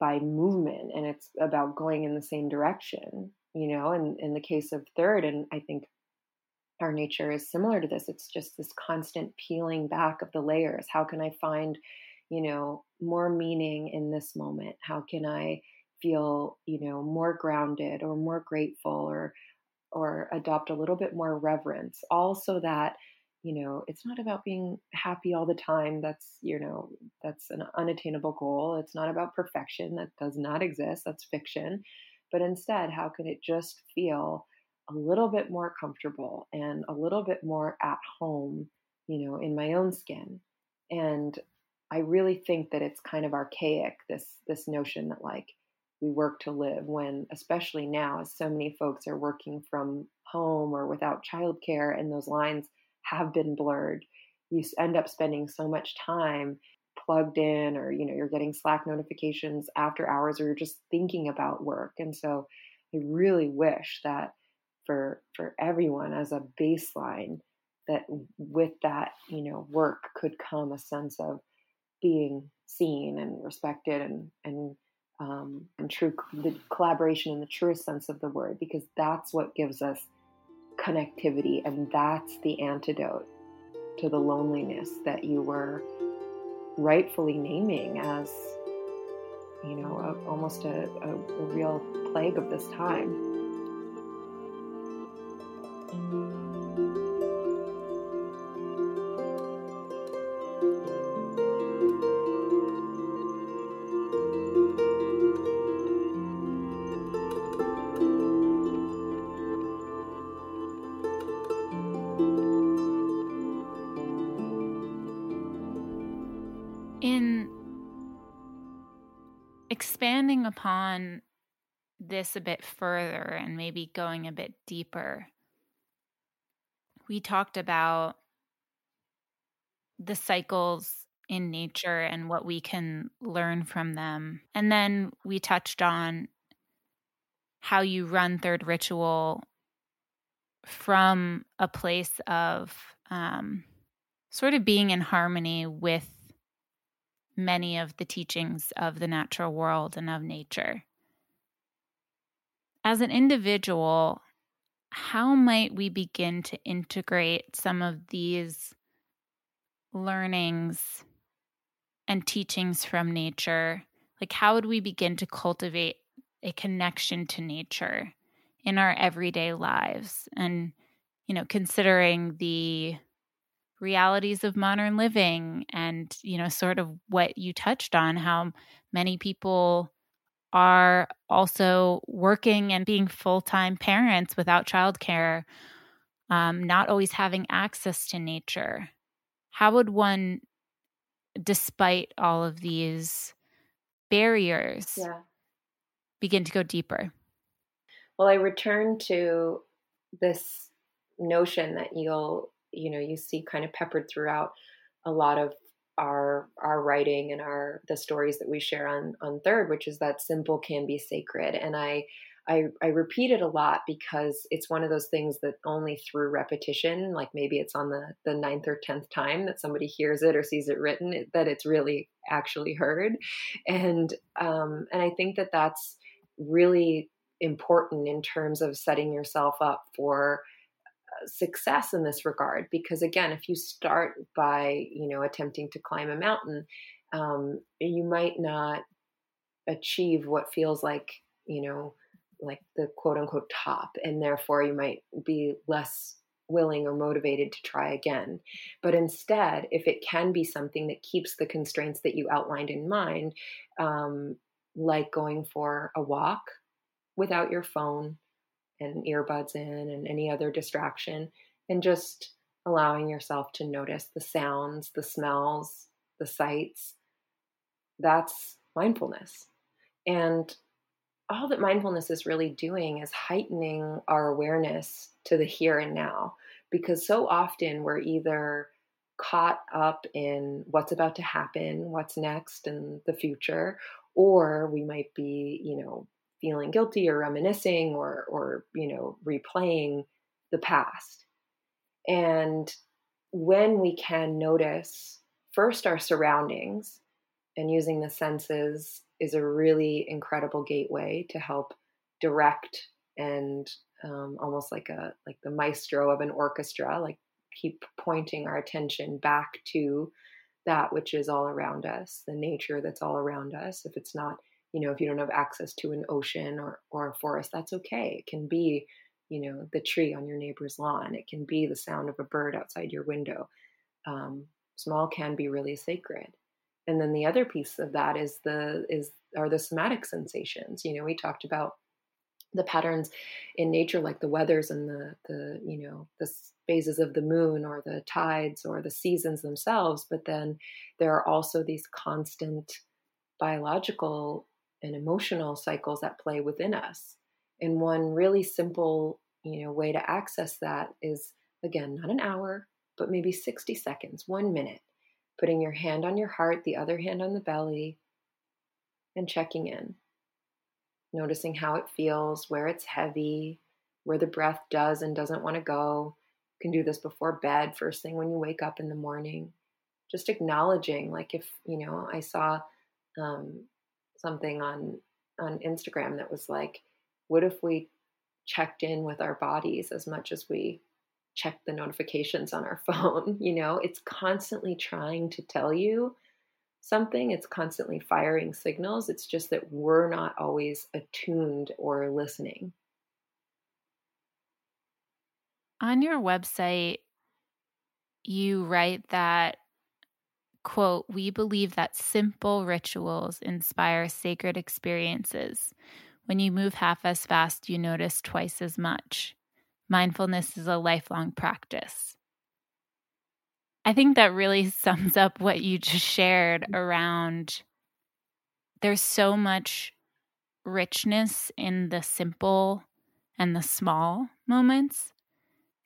by movement and it's about going in the same direction you know and in the case of third and i think our nature is similar to this. It's just this constant peeling back of the layers. How can I find, you know, more meaning in this moment? How can I feel, you know, more grounded or more grateful or or adopt a little bit more reverence? Also that, you know, it's not about being happy all the time. That's, you know, that's an unattainable goal. It's not about perfection. That does not exist. That's fiction. But instead, how can it just feel a little bit more comfortable and a little bit more at home, you know, in my own skin. And I really think that it's kind of archaic this this notion that like we work to live when especially now as so many folks are working from home or without childcare and those lines have been blurred you end up spending so much time plugged in or you know you're getting slack notifications after hours or you're just thinking about work and so i really wish that for for everyone as a baseline that with that you know work could come a sense of being seen and respected and and um, and true the collaboration in the truest sense of the word because that's what gives us connectivity and that's the antidote to the loneliness that you were rightfully naming as you know a, almost a, a, a real plague of this time expanding upon this a bit further and maybe going a bit deeper we talked about the cycles in nature and what we can learn from them. And then we touched on how you run Third Ritual from a place of um, sort of being in harmony with many of the teachings of the natural world and of nature. As an individual, how might we begin to integrate some of these learnings and teachings from nature? Like, how would we begin to cultivate a connection to nature in our everyday lives? And, you know, considering the realities of modern living and, you know, sort of what you touched on, how many people are also working and being full time parents without childcare, um, not always having access to nature. How would one, despite all of these barriers, yeah. begin to go deeper? Well, I return to this notion that you'll, you know, you see kind of peppered throughout a lot of our our writing and our the stories that we share on on third which is that simple can be sacred and i I, I repeat it a lot because it's one of those things that only through repetition, like maybe it's on the, the ninth or tenth time that somebody hears it or sees it written, that it's really actually heard. And um, and I think that that's really important in terms of setting yourself up for success in this regard because again if you start by you know attempting to climb a mountain um, you might not achieve what feels like you know like the quote unquote top and therefore you might be less willing or motivated to try again. But instead if it can be something that keeps the constraints that you outlined in mind um, like going for a walk without your phone and earbuds in and any other distraction and just allowing yourself to notice the sounds the smells the sights. That's mindfulness. And all that mindfulness is really doing is heightening our awareness to the here and now because so often we're either caught up in what's about to happen, what's next in the future, or we might be, you know, feeling guilty or reminiscing or or you know, replaying the past. And when we can notice first our surroundings and using the senses is a really incredible gateway to help direct and um, almost like a like the maestro of an orchestra like keep pointing our attention back to that which is all around us the nature that's all around us if it's not you know if you don't have access to an ocean or or a forest that's okay. It can be you know the tree on your neighbor's lawn. It can be the sound of a bird outside your window. Um, small can be really sacred. And then the other piece of that is the is are the somatic sensations. You know we talked about the patterns in nature like the weathers and the the you know the phases of the moon or the tides or the seasons themselves but then there are also these constant biological and emotional cycles at play within us and one really simple you know way to access that is again not an hour but maybe 60 seconds 1 minute putting your hand on your heart, the other hand on the belly, and checking in. Noticing how it feels, where it's heavy, where the breath does and doesn't want to go. You can do this before bed, first thing when you wake up in the morning. Just acknowledging, like if, you know, I saw um, something on on Instagram that was like, what if we checked in with our bodies as much as we check the notifications on our phone. You know, it's constantly trying to tell you something, it's constantly firing signals. It's just that we're not always attuned or listening. On your website, you write that, quote, we believe that simple rituals inspire sacred experiences. When you move half as fast, you notice twice as much mindfulness is a lifelong practice. I think that really sums up what you just shared around there's so much richness in the simple and the small moments.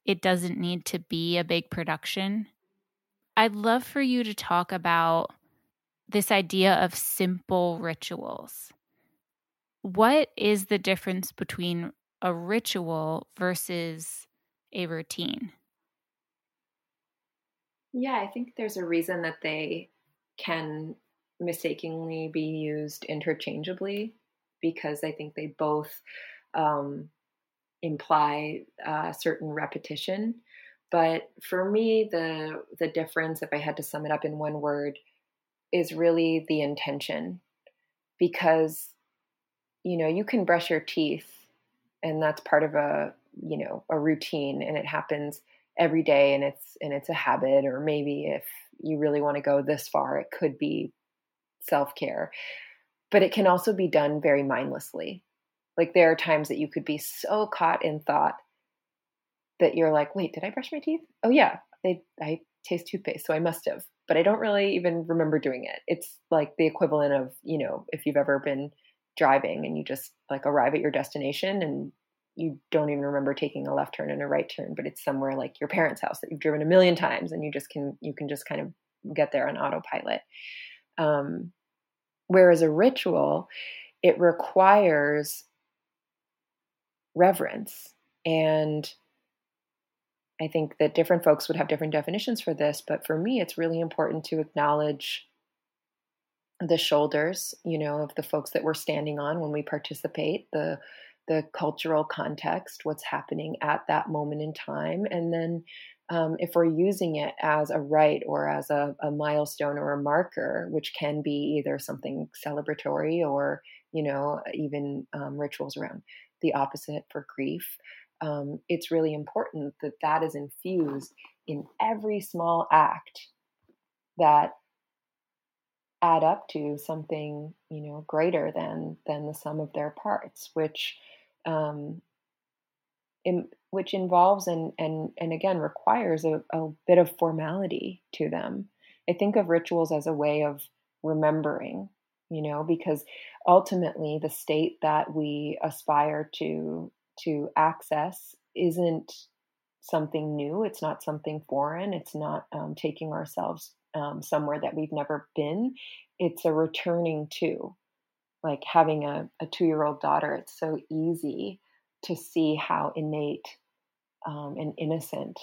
It doesn't need to be a big production. I'd love for you to talk about this idea of simple rituals. What is the difference between a ritual versus a routine? Yeah, I think there's a reason that they can mistakenly be used interchangeably because I think they both um, imply a certain repetition. But for me, the the difference, if I had to sum it up in one word, is really the intention. Because you know you can brush your teeth and that's part of a you know a routine and it happens every day and it's and it's a habit or maybe if you really want to go this far it could be self-care but it can also be done very mindlessly like there are times that you could be so caught in thought that you're like wait did i brush my teeth? Oh yeah i, I taste toothpaste so i must have. But i don't really even remember doing it. It's like the equivalent of you know if you've ever been driving and you just like arrive at your destination and you don't even remember taking a left turn and a right turn but it's somewhere like your parents house that you've driven a million times and you just can you can just kind of get there on autopilot. Um, whereas a ritual it requires reverence. And I think that different folks would have different definitions for this, but for me, it's really important to acknowledge the shoulders, you know, of the folks that we're standing on when we participate, the the cultural context, what's happening at that moment in time, and then um, if we're using it as a rite or as a, a, milestone or a marker, which can be either something celebratory or, you know, even um, rituals around the opposite for grief, um, it's really important that that is infused in every small act that add up to something you know greater than than the sum of their parts which um in, which involves and and and again requires a, a bit of formality to them. I think of rituals as a way of remembering you know because ultimately the state that we aspire to to access isn't something new. It's not something foreign. It's not um, taking ourselves um, somewhere that we've never been. It's a returning to, like having a, a two year old daughter. It's so easy to see how innate um, and innocent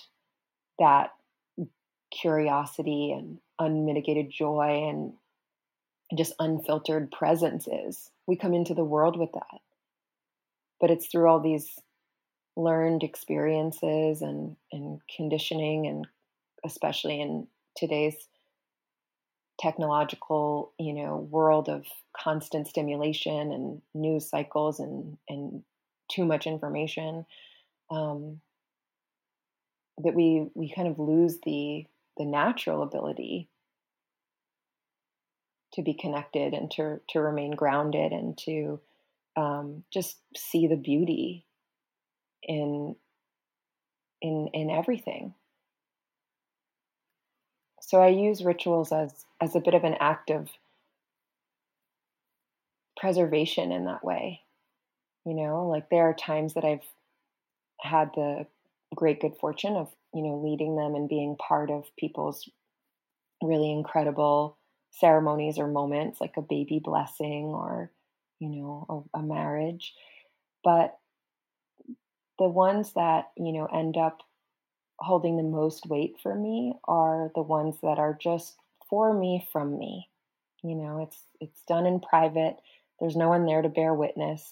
that curiosity and unmitigated joy and just unfiltered presence is. We come into the world with that but it's through all these learned experiences and, and conditioning and especially in today's technological you know world of constant stimulation and news cycles and and too much information um, that we we kind of lose the the natural ability to be connected and to to remain grounded and to um, just see the beauty in in in everything. So I use rituals as as a bit of an act of preservation in that way. You know, like there are times that I've had the great good fortune of, you know, leading them and being part of people's really incredible ceremonies or moments like a baby blessing or you know, a, a marriage. But the ones that, you know, end up holding the most weight for me are the ones that are just for me from me. You know, it's it's done in private. There's no one there to bear witness.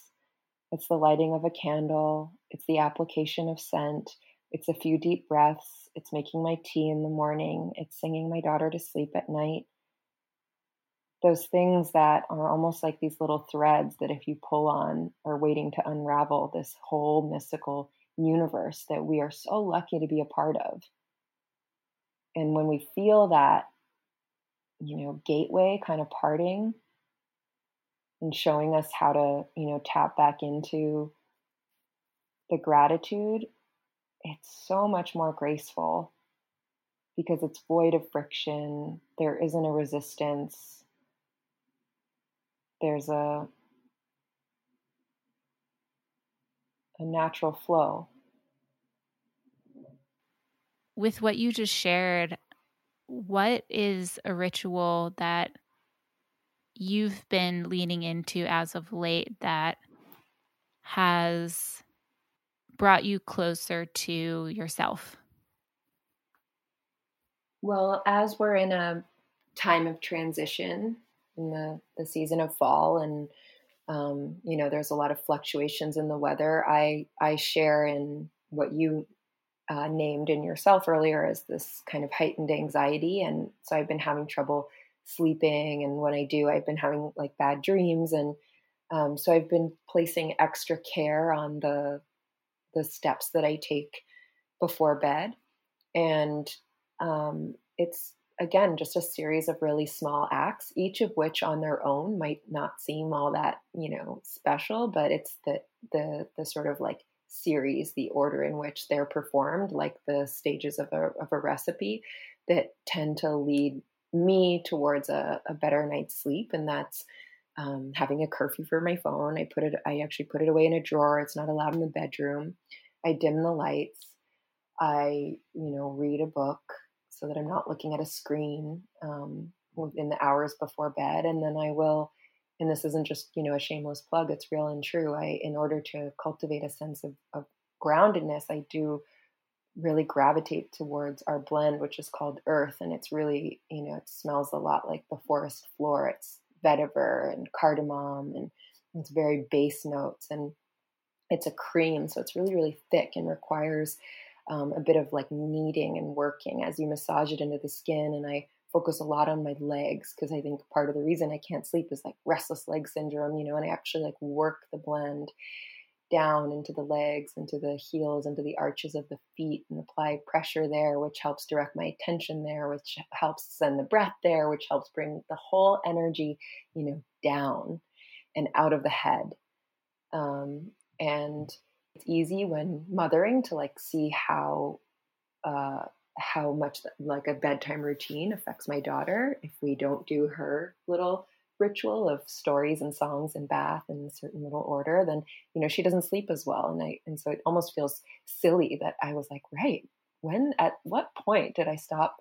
It's the lighting of a candle, it's the application of scent, it's a few deep breaths, it's making my tea in the morning, it's singing my daughter to sleep at night those things that are almost like these little threads that if you pull on are waiting to unravel this whole mystical universe that we are so lucky to be a part of. And when we feel that, you know, gateway kind of parting and showing us how to, you know, tap back into the gratitude, it's so much more graceful because it's void of friction. There isn't a resistance there's a a natural flow. With what you just shared, what is a ritual that you've been leaning into as of late that has brought you closer to yourself? Well, as we're in a time of transition, in the, the season of fall and um, you know there's a lot of fluctuations in the weather. I i share in what you uh, named in yourself earlier as this kind of heightened anxiety. And so i've been having trouble sleeping. And when i do i've been having like bad dreams. And um, so i've been placing extra care on the the steps that i take before bed. And um, it's again just a series of really small acts each of which on their own might not seem all that you know special but it's the the the sort of like series the order in which they're performed like the stages of a, of a recipe that tend to lead me towards a, a better night's sleep and that's um, having a curfew for my phone. I put it i actually put it away in a drawer. It's not allowed in the bedroom. I dim the lights. I you know read a book so that I'm not looking at a screen um, in the hours before bed. And then I will and this isn't just you know a shameless plug it's real and true i in order to cultivate a sense of, of groundedness i do really gravitate towards our blend which is called earth and it's really you know it smells a lot like the forest floor it's vetiver and cardamom and it's very base notes and it's a cream so it's really really thick and requires um, a bit of like kneading and working as you massage it into the skin and i focus a lot on my legs because I think part of the reason I can't sleep is like restless leg syndrome, you know, and I actually like work the blend down into the legs, into the heels, into the arches of the feet and apply pressure there, which helps direct my attention there, which helps send the breath there, which helps bring the whole energy, you know, down and out of the head. Um, and it's easy when mothering to like see how uh, how much like a bedtime routine affects my daughter if we don't do her little ritual of stories and songs and bath in a certain little order then you know she doesn't sleep as well and i and so it almost feels silly that i was like right when at what point did i stop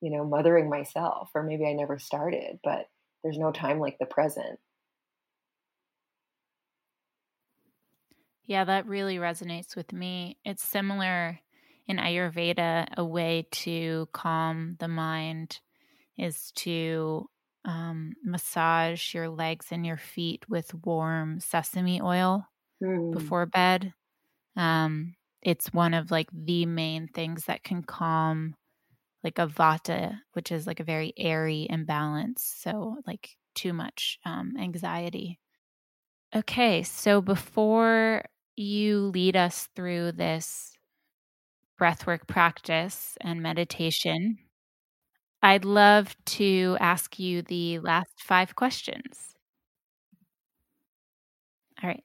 you know mothering myself? Or maybe i never started but there's no time like the present yeah that really resonates with me it's similar in Ayurveda, a way to calm the mind is to um, massage your legs and your feet with warm sesame oil mm. before bed. Um, it's one of like the main things that can calm like a vata, which is like a very airy imbalance. So, like too much um, anxiety. Okay, so before you lead us through this breathwork practice and meditation, I'd love to ask you the last five questions. All right.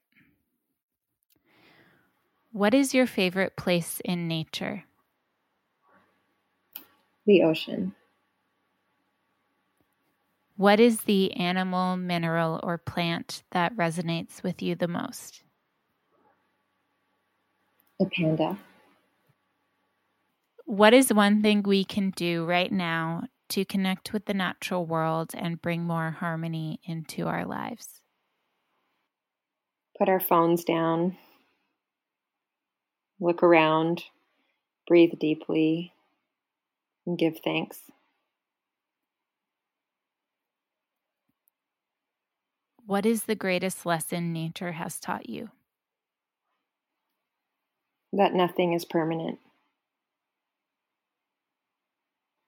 What is your favorite place in nature? The ocean. What is the animal, mineral, or plant that resonates with you the most? A panda. What is one thing we can do right now to connect with the natural world and bring more harmony into our lives? Put our phones down, look around, breathe deeply, and give thanks. What is the greatest lesson nature has taught you? That nothing is permanent.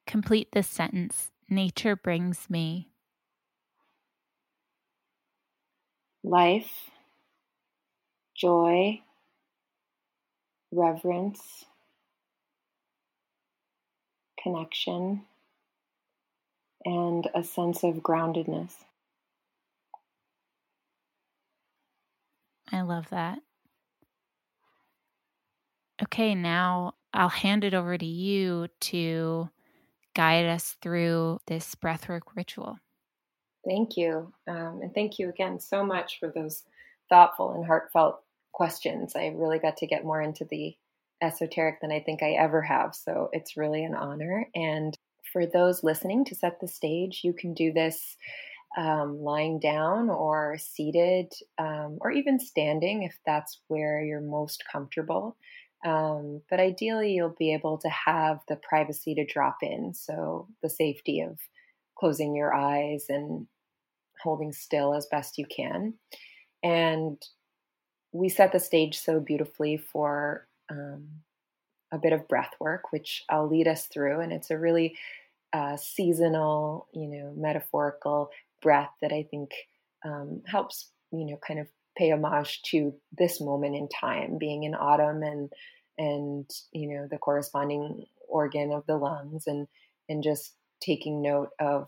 Complete this sentence Nature brings me life, joy, reverence, connection, and a sense of groundedness. I love that. Okay, now I'll hand it over to you to guide us through this breathwork ritual. Thank you. Um, and thank you again so much for those thoughtful and heartfelt questions. I really got to get more into the esoteric than I think I ever have. So it's really an honor. And for those listening to set the stage, you can do this um, lying down or seated um, or even standing if that's where you're most comfortable. Um, but ideally, you'll be able to have the privacy to drop in. So, the safety of closing your eyes and holding still as best you can. And we set the stage so beautifully for um, a bit of breath work, which I'll lead us through. And it's a really uh, seasonal, you know, metaphorical breath that I think um, helps, you know, kind of pay homage to this moment in time, being in autumn and and you know the corresponding organ of the lungs and and just taking note of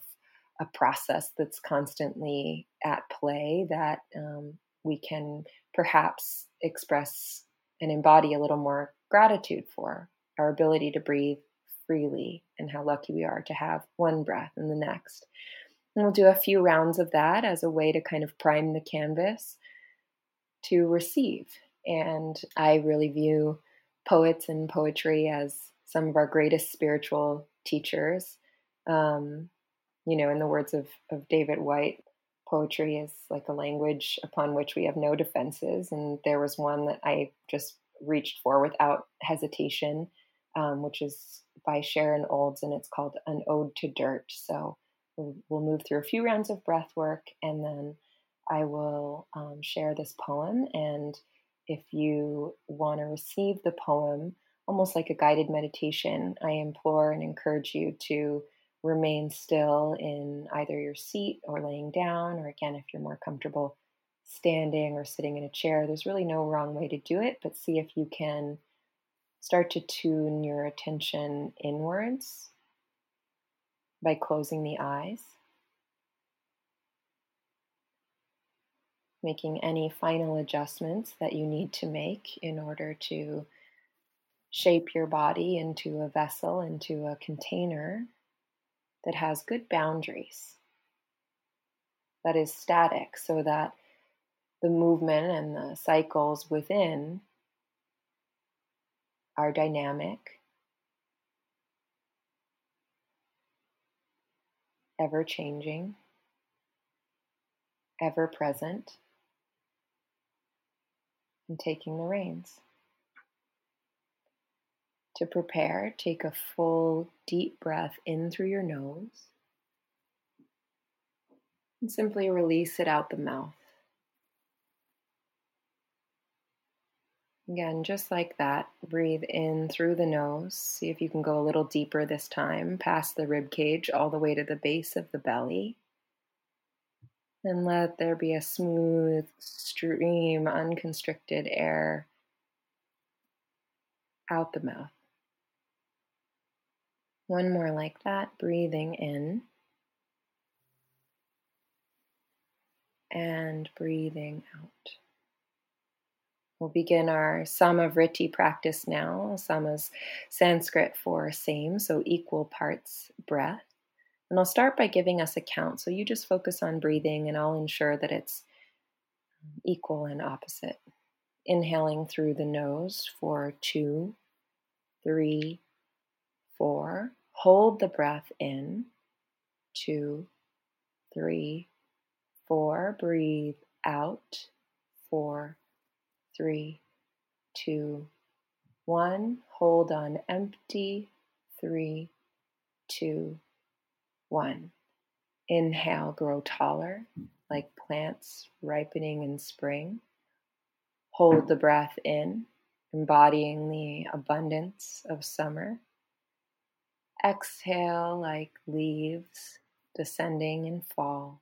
a process that's constantly at play that um, we can perhaps express and embody a little more gratitude for our ability to breathe freely and how lucky we are to have one breath and the next. And we'll do a few rounds of that as a way to kind of prime the canvas to receive. And I really view poets and poetry as some of our greatest spiritual teachers. Um, you know, in the words of, of David Whyte, poetry is like a language upon which we have no defenses. And there was one that I just reached for without hesitation, um, which is by Sharon Olds, and it's called An Ode to Dirt. So we'll, we'll move through a few rounds of breath work, and then I will um, share this poem. And if you want to receive the poem, almost like a guided meditation, I implore and encourage you to remain still in either your seat or laying down, or again, if you're more comfortable standing or sitting in a chair. There's really no wrong way to do it, but see if you can start to tune your attention inwards by closing the eyes. Making any final adjustments that you need to make in order to shape your body into a vessel, into a container that has good boundaries, that is static, so that the movement and the cycles within are dynamic, ever changing, ever present, and taking the reins. To prepare, take a full, deep breath in through your nose and simply release it out the mouth. Again, just like that, breathe in through the nose. See if you can go a little deeper this time, past the rib cage, all the way to the base of the belly. And let there be a smooth stream, unconstricted air out the mouth. One more like that, breathing in and breathing out. We'll begin our Samavriti practice now. Sama's Sanskrit for same, so equal parts breath. And I'll start by giving us a count. So you just focus on breathing, and I'll ensure that it's equal and opposite. Inhaling through the nose for two, three, four. Hold the breath in. Two, three, four. Breathe out. Four, three, two, one. Hold on empty. Three, two, one. Inhale, grow taller like plants ripening in spring. Hold the breath in, embodying the abundance of summer. Exhale like leaves descending in fall.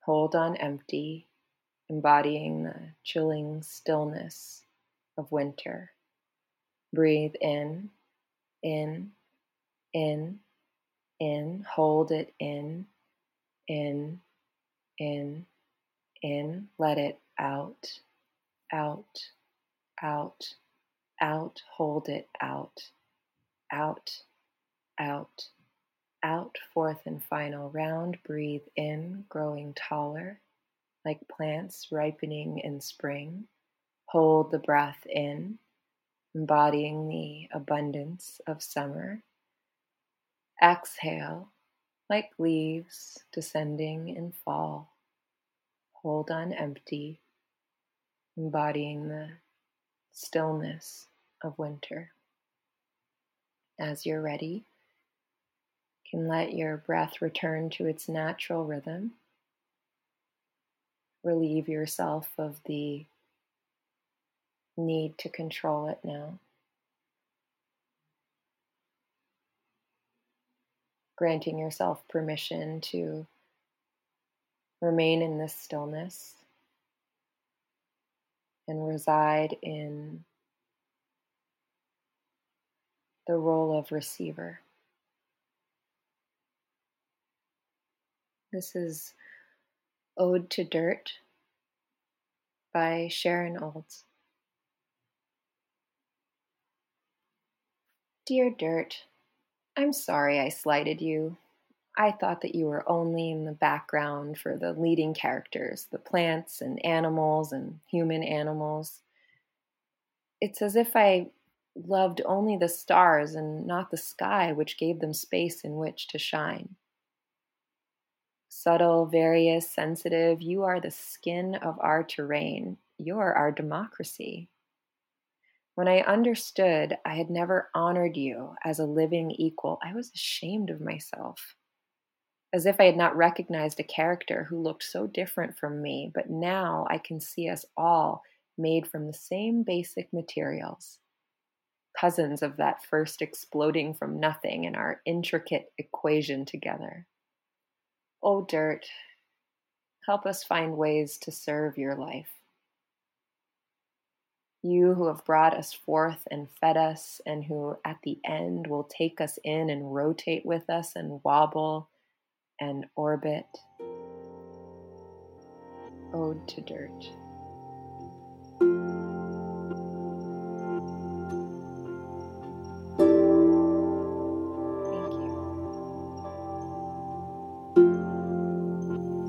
Hold on empty, embodying the chilling stillness of winter. Breathe in, in, in, in. Hold it in, in, in, in. Let it out, out, out, out. Hold it out, out out, out, fourth and final round. Breathe in, growing taller, like plants ripening in spring. Hold the breath in, embodying the abundance of summer. Exhale, like leaves descending in fall. Hold on empty, embodying the stillness of winter. As you're ready, can let your breath return to its natural rhythm. Relieve yourself of the need to control it now. Granting yourself permission to remain in this stillness and reside in the role of receiver. This is Ode to Dirt by Sharon Olds. Dear Dirt, I'm sorry I slighted you. I thought that you were only in the background for the leading characters, the plants and animals and human animals. It's as if I loved only the stars and not the sky, which gave them space in which to shine. Subtle, various, sensitive, you are the skin of our terrain. You're our democracy. When I understood I had never honored you as a living equal, I was ashamed of myself. As if I had not recognized a character who looked so different from me, but now I can see us all made from the same basic materials. Cousins of that first exploding from nothing in our intricate equation together. Oh, dirt, help us find ways to serve your life. You who have brought us forth and fed us, and who at the end will take us in and rotate with us and wobble and orbit. Ode to Dirt. Thank you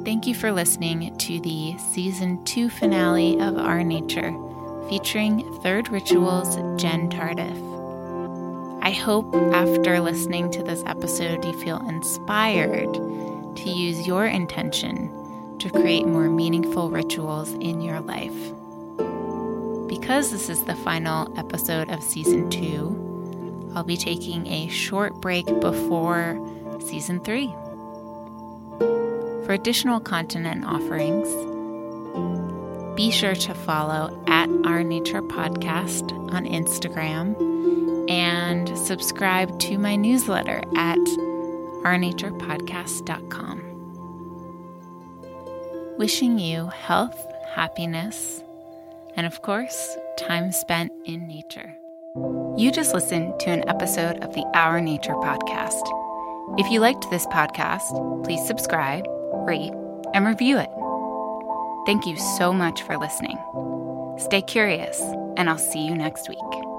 Thank you for listening to the season two finale of Our Nature featuring Third Rituals Jen Tardif. I hope after listening to this episode, you feel inspired to use your intention to create more meaningful rituals in your life. Because this is the final episode of season two, I'll be taking a short break before season three. For additional content and offerings, be sure to follow at Our Nature Podcast on Instagram and subscribe to my newsletter at ournaturepodcast.com. Wishing you health, happiness, and of course, time spent in nature. You just listened to an episode of the Our Nature Podcast. If you liked this podcast, please subscribe, rate, and review it. Thank you so much for listening. Stay curious, and I'll see you next week.